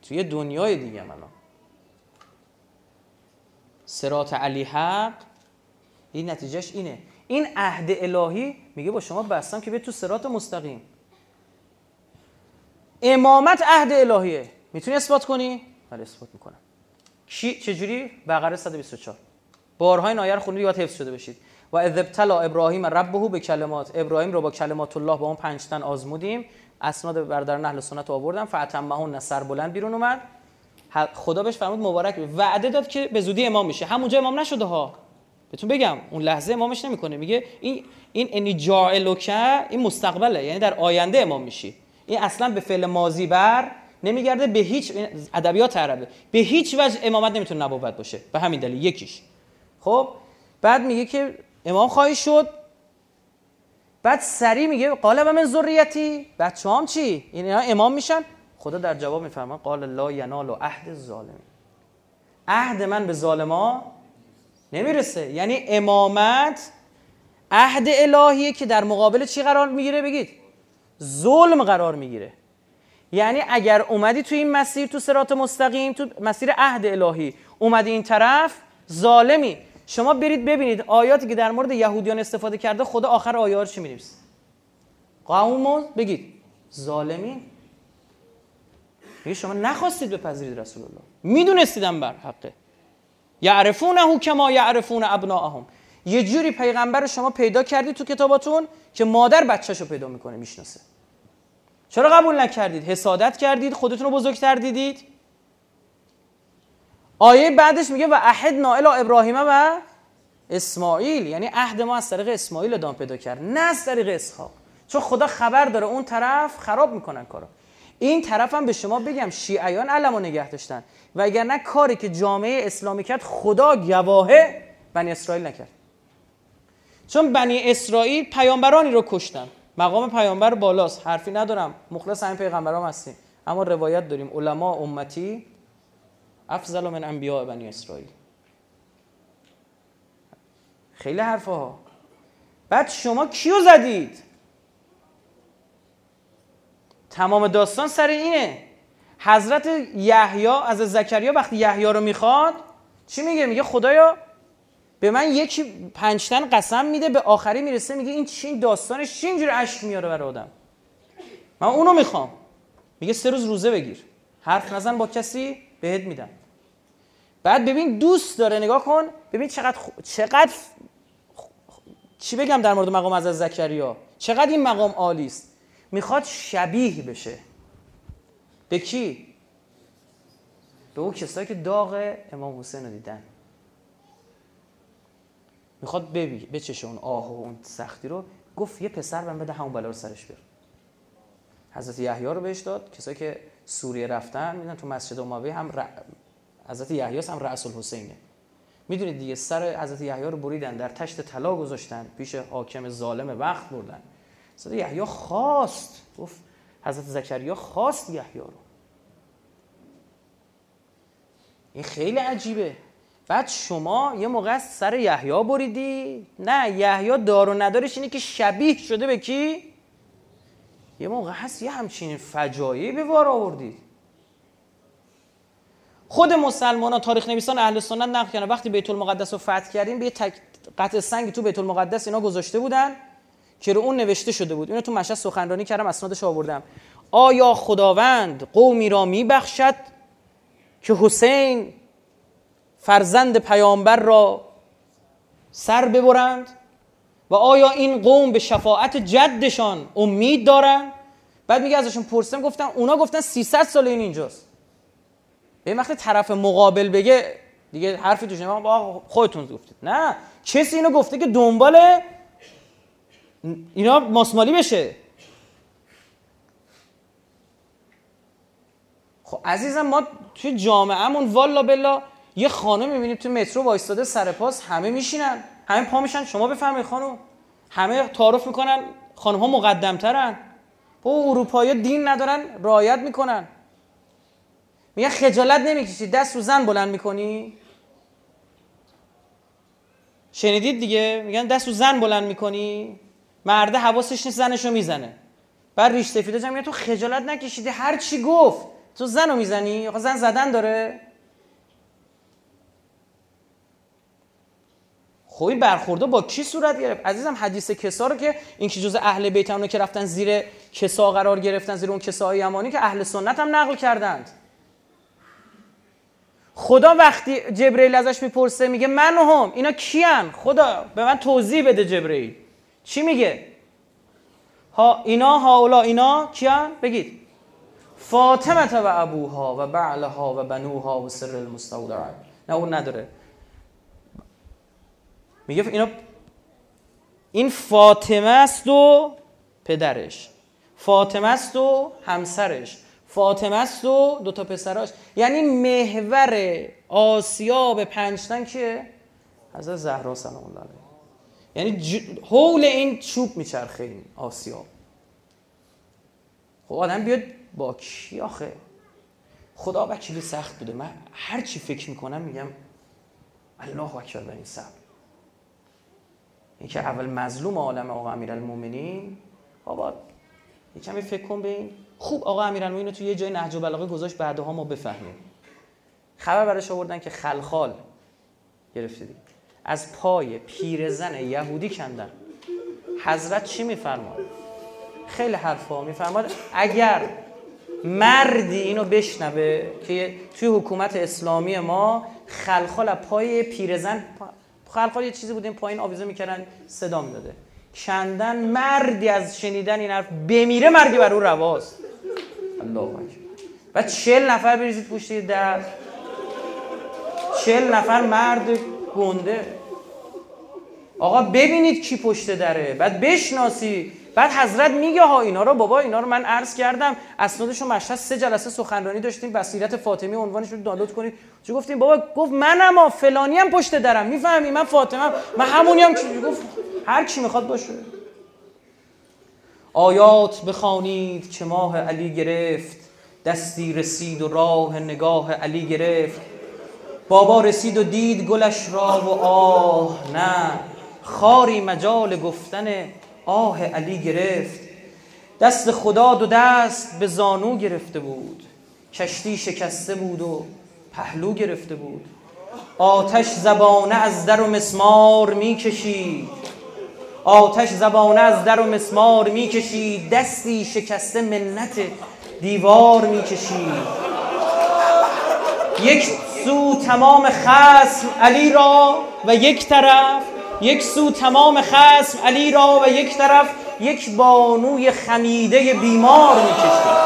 توی دنیای دیگه الان. سرات علی حق. این نتیجهش اینه. این عهد الهی میگه با شما بستم که به تو سرات مستقیم. امامت عهد الهیه. می‌تونی اثبات کنی؟ بله اثبات می‌کنم. چی؟ چجوری؟ بقره 124 بارهای نایر خونی یاد حفظ شده بشید. و اذ ابتلا ابراهیم ربه به کلمات ابراهیم رو با کلمات الله با اون پنج تن آزمودیم. اسناد برادران اهل سنت آوردم. فاتمهون سر بلند بیرون اومد. خدا بهش فرمود مبارک. وعده داد که به زودی امام میشه همونجا امام نشده ها. بهتون بگم اون لحظه امامش نمی‌کنه. میگه این این انی جاعلوکه این مستقبله. یعنی در آینده امام میشی. این اصلا به فعل ماضی بر نمیگرده. به هیچ ادبیات عربه. به هیچ وجه امامت نمی‌تونه نبوت باشه. به همین دلیل. یکیش. خب بعد میگه که امام خواهی شد. بعد سری میگه قال من ذریتی. بچه هم چی؟ اینا امام میشن. خدا در جواب میفرما قال لا ینال و عهد ظالم عهد من به ظالما نمی‌رسه. یعنی امامت عهد الهیه که در مقابل چی قرار می‌گیره؟ بگید. ظلم قرار می‌گیره. یعنی اگر اومدی تو این مسیر تو سرات مستقیم تو مسیر عهد الهی اومدی این طرف ظالمی. شما برید ببینید آیاتی که در مورد یهودیان استفاده کرده خدا آخر آیات چی می‌نویسه؟ قوم بگید. ظالمین. میگه شما نخواستید بپذیرید رسول الله. میدونستیدم بر حقه. یعرفونه کما یعرفون ابناءهم. یه جوری پیغمبر شما پیدا کردید تو کتاباتون که مادر بچهشو پیدا می‌کنه می‌شناسه. چرا قبول نکردید؟ حسادت کردید؟ خودتون رو بزرگتر دیدید؟ آیه بعدش میگه و عهد نائل ابراهیم و اسماعیل. یعنی عهد ما از طریق اسماعیل ادامه پیدا کرد نه از طریق اسحاق. چون خدا خبر داره اون طرف خراب می‌کنن کارو. این طرفم به شما بگم شیعیان علمو نگه داشتن. و اگر نه کاری که جامعه اسلامی کرد خدا گواهه بنی اسرائیل نکرد. چون بنی اسرائیل پیامبرانی رو کشتن. مقام پیامبر بالاست. حرفی ندارم. مخلص همین پیغمبرام هستیم. اما روایت داریم. علما امتی افضل من انبیاء بنی اسرائیل. خیلی حرفه ها بعد شما کیو زدید؟ تمام داستان سر اینه. حضرت یحیی از زکریا وقتی یحیی رو می‌خواد چی میگه؟ میگه خدایا به من یکی پنجتن قسم میده به آخری می‌رسه میگه این چی داستانش چی اینجوری اشک میاره برای آدم؟ من اونو می‌خوام. میگه سه روز روزه بگیر. حرف نزن با کسی بهت میدم. بعد ببین دوست داره نگاه کن. ببین چقدر چقدر چی بگم در مورد مقام از زکریا؟ چقدر این مقام عالی است. می‌خواد شبیه بشه. به کی؟ به اون کسایی که داغ امام حسین رو دیدن. می‌خواد ببی بچشه اون آه و اون سختی رو. گفت یه پسر من بده همون بلا رو سرش بیار. حضرت یحیی رو بهش داد. کسایی که سوریه رفتن میدن تو مسجد اموی هم. حضرت یحیی هم رأس الحسینه. می‌دونید دیگه سر حضرت یحیی رو بریدن در تشت طلا گذاشتن پیش حاکم ظالم وقت بردن. حضرت یحیی خواست گفت حضرت زکریا خواست یحیی رو. این خیلی عجیبه. بعد شما یه موقع سر یحیی بریدی؟ نه یحیی دار و ندارش اینه که شبیه شده به کی؟ یه موقع هست یه همچین فجایعی به بار آوردید. خود مسلمان ها تاریخ نویسان اهل سنت نقل کردن. وقتی بیت المقدس رو فتح کردیم به یه قطع سنگی تو بیت المقدس اینا گذاشته بودن که رو اون نوشته شده بود. اینو تو مشهد سخنرانی کردم اسنادش آوردم. آیا خداوند قومی را میبخشد که حسین فرزند پیامبر را سر ببرند؟ و آیا این قوم به شفاعت جدشان امید دارن بعد میگه ازشون پرسیدم گفتن اونا گفتن 300 سال این اینجاست. به وقتی طرف مقابل بگه دیگه حرفی توش نمیاد خودتون گفتید. نه. کسی اینو گفته که دنبال اینا ماسمالی بشه. خب عزیزم ما توی جامعهمون والا بلا یه خانم می‌بینید تو مترو وایستاده سر پاس همه میشینن. همه پا میشن. شما بفهمید خانم. همه تعارف می‌کنن. خانم ها مقدمترن. با اروپایی دین ندارن رعایت می‌کنن. میگن خجالت نمی‌کشی دست رو زن بلند می‌کنی؟ شنیدید دیگه؟ میگن دست رو زن بلند می‌کنی؟ مرده حواسش نیست زنشو می‌زنه. بعد ریش سفیده میگه تو خجالت نکشیدی هر چی گفت تو زن رو می‌زنی؟ آقا زن زدن داره. خب این برخورده با کی صورت گرفت؟ عزیزم حدیث کسا رو که این که جز اهل بیت که رفتن زیر کسا قرار گرفتن زیر اون کساهای یمانی که اهل سنت هم نقل کردند. خدا وقتی جبرئیل ازش می‌پرسه میگه من هم اینا کیان؟ خدا به من توضیح بده جبرئیل. چی میگه؟ ها اینا هاولا اینا کیان؟ بگید. فاطمه و ابوها و بعلها و بنوها و سر المستودع. نه اون نداره. میگه اینا این فاطمه است و پدرش. فاطمه است و همسرش. فاطمه است و دو تا پسراش. یعنی محور آسیا به پنجتن که؟ حضرت زهرا سلام الله علیه. یعنی حول این چوب میچرخه این آسیا خب آدم بیاد با کی آخه؟ خدا وکیلی سخت بوده. من هر چی فکر می‌کنم میگم الله اکبر به این صبر. این که اول مظلوم عالم آقا امیرالمومنین. بابا یه کمی فکر کن به این خوب آقا امیرالمومنین تو یه جای نهج البلاغه گذاشت بعدها ما بفهمیم. خبر براش آوردن که خلخال گرفته از پای پیرزن یهودی کندن. حضرت چی میفرماد؟ خیلی حرفا میفرماد اگر مردی اینو بشنوه که توی حکومت اسلامی ما خلخال پای پیرزن خلقا یه چیزی بودیم پایین آویزه می‌کردن صدا می‌داده. کندن مردی از شنیدن این حرف بمیره مرگی بر او رواست. الله اکبر و چل نفر بریزید پشت در چل نفر مرد گنده. آقا ببینید کی پشت دره. بعد بشناسی. بعد حضرت میگه ها اینا رو بابا اینا رو من عرض کردم. اسنادش رو مشهد سه جلسه سخنرانی داشتیم. بصیرت فاطمی عنوانش رو دانلود کنید. چی گفتیم؟ بابا گفت منم ها فلانی هم پشت درم. می‌فهمی؟ من فاطمه من همونی هم گفت. هر کی می‌خواد باشه. آیات بخوانید که ماه علی گرفت. دستی رسید و راه نگاه علی گرفت. بابا رسید و دید گلش را و آه نه خاری مجال گفتن آه علی گرفت. دست خدا دو دست به زانو گرفته بود. کشتی شکسته بود و پهلو گرفته بود. آتش زبانه از در و مسمار می‌کشید. آتش زبانه از در و مسمار می‌کشید دستی شکسته منت دیوار می‌کشید یک سو تمام خسم علی را و یک طرف یک سو تمام خسم علی را و یک طرف یک بانوی خمیده بیمار می‌کشید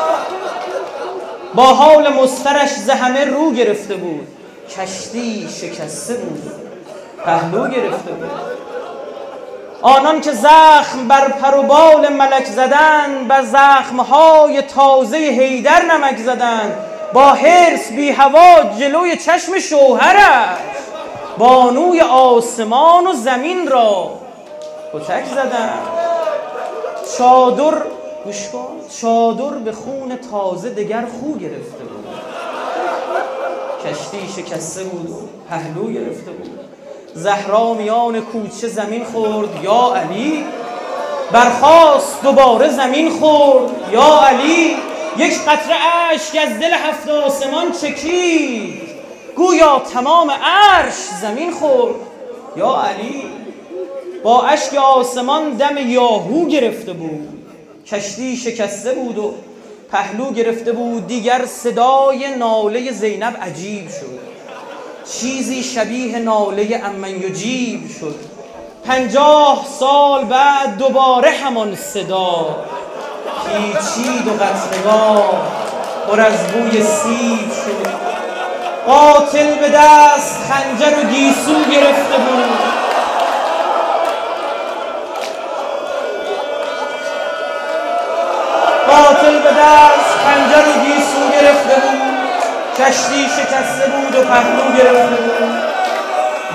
با حال مسترش زهمه رو گرفته بود کشتی شکسته بود پهلو گرفته بود. آنان که زخم بر پر و بال ملک زدن بر زخمهای تازه هیدر نمک زدن. با حرس بی هوا جلوی چشم شوهرش. بانوی آسمان و زمین را کتک زدن. چادر گوش چادر به خون تازه دگر خو گرفته بود. کشتی شکسته بود و پهلو گرفته بود. زهرا میان کوچه زمین خورد یا علی؟ برخواست دوباره زمین خورد یا علی؟ یک قطره اشک از دل هفت آسمان چکید. گویا تمام عرش زمین خورد یا علی؟ با اشک آسمان دم یاهو گرفته بود کشتی شکسته بود و پهلو گرفته بود دیگر صدای ناله زینب عجیب شد. چیزی شبیه ناله امن یجیب شد. پنجاه سال بعد دوباره همان صدا. پیچید و قطرگاه پر از بوی سیب شد. قاتل به دست خنجر و گیسو گرفته بود. قاتل به دست خنجر و گیسو گرفته بود. کشتی شکسته بود و پهلو گرفته بود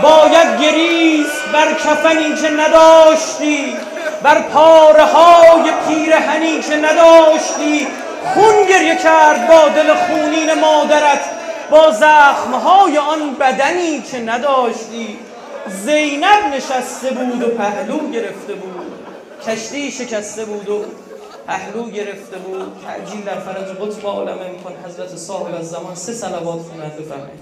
باید گریست بر کفنی که نداشتی بر پاره های پیرهنی که نداشتی. خون گریه کرد با دل خونین مادرت با زخمهای آن بدنی که نداشتی. زینب نشسته بود و پهلو گرفته بود. کشتی شکسته بود و پهلو گرفته بود تعجیل در فرج قطب عالم امکان حضرت صاحب از زمان سه سلوات خوند بفرمایید.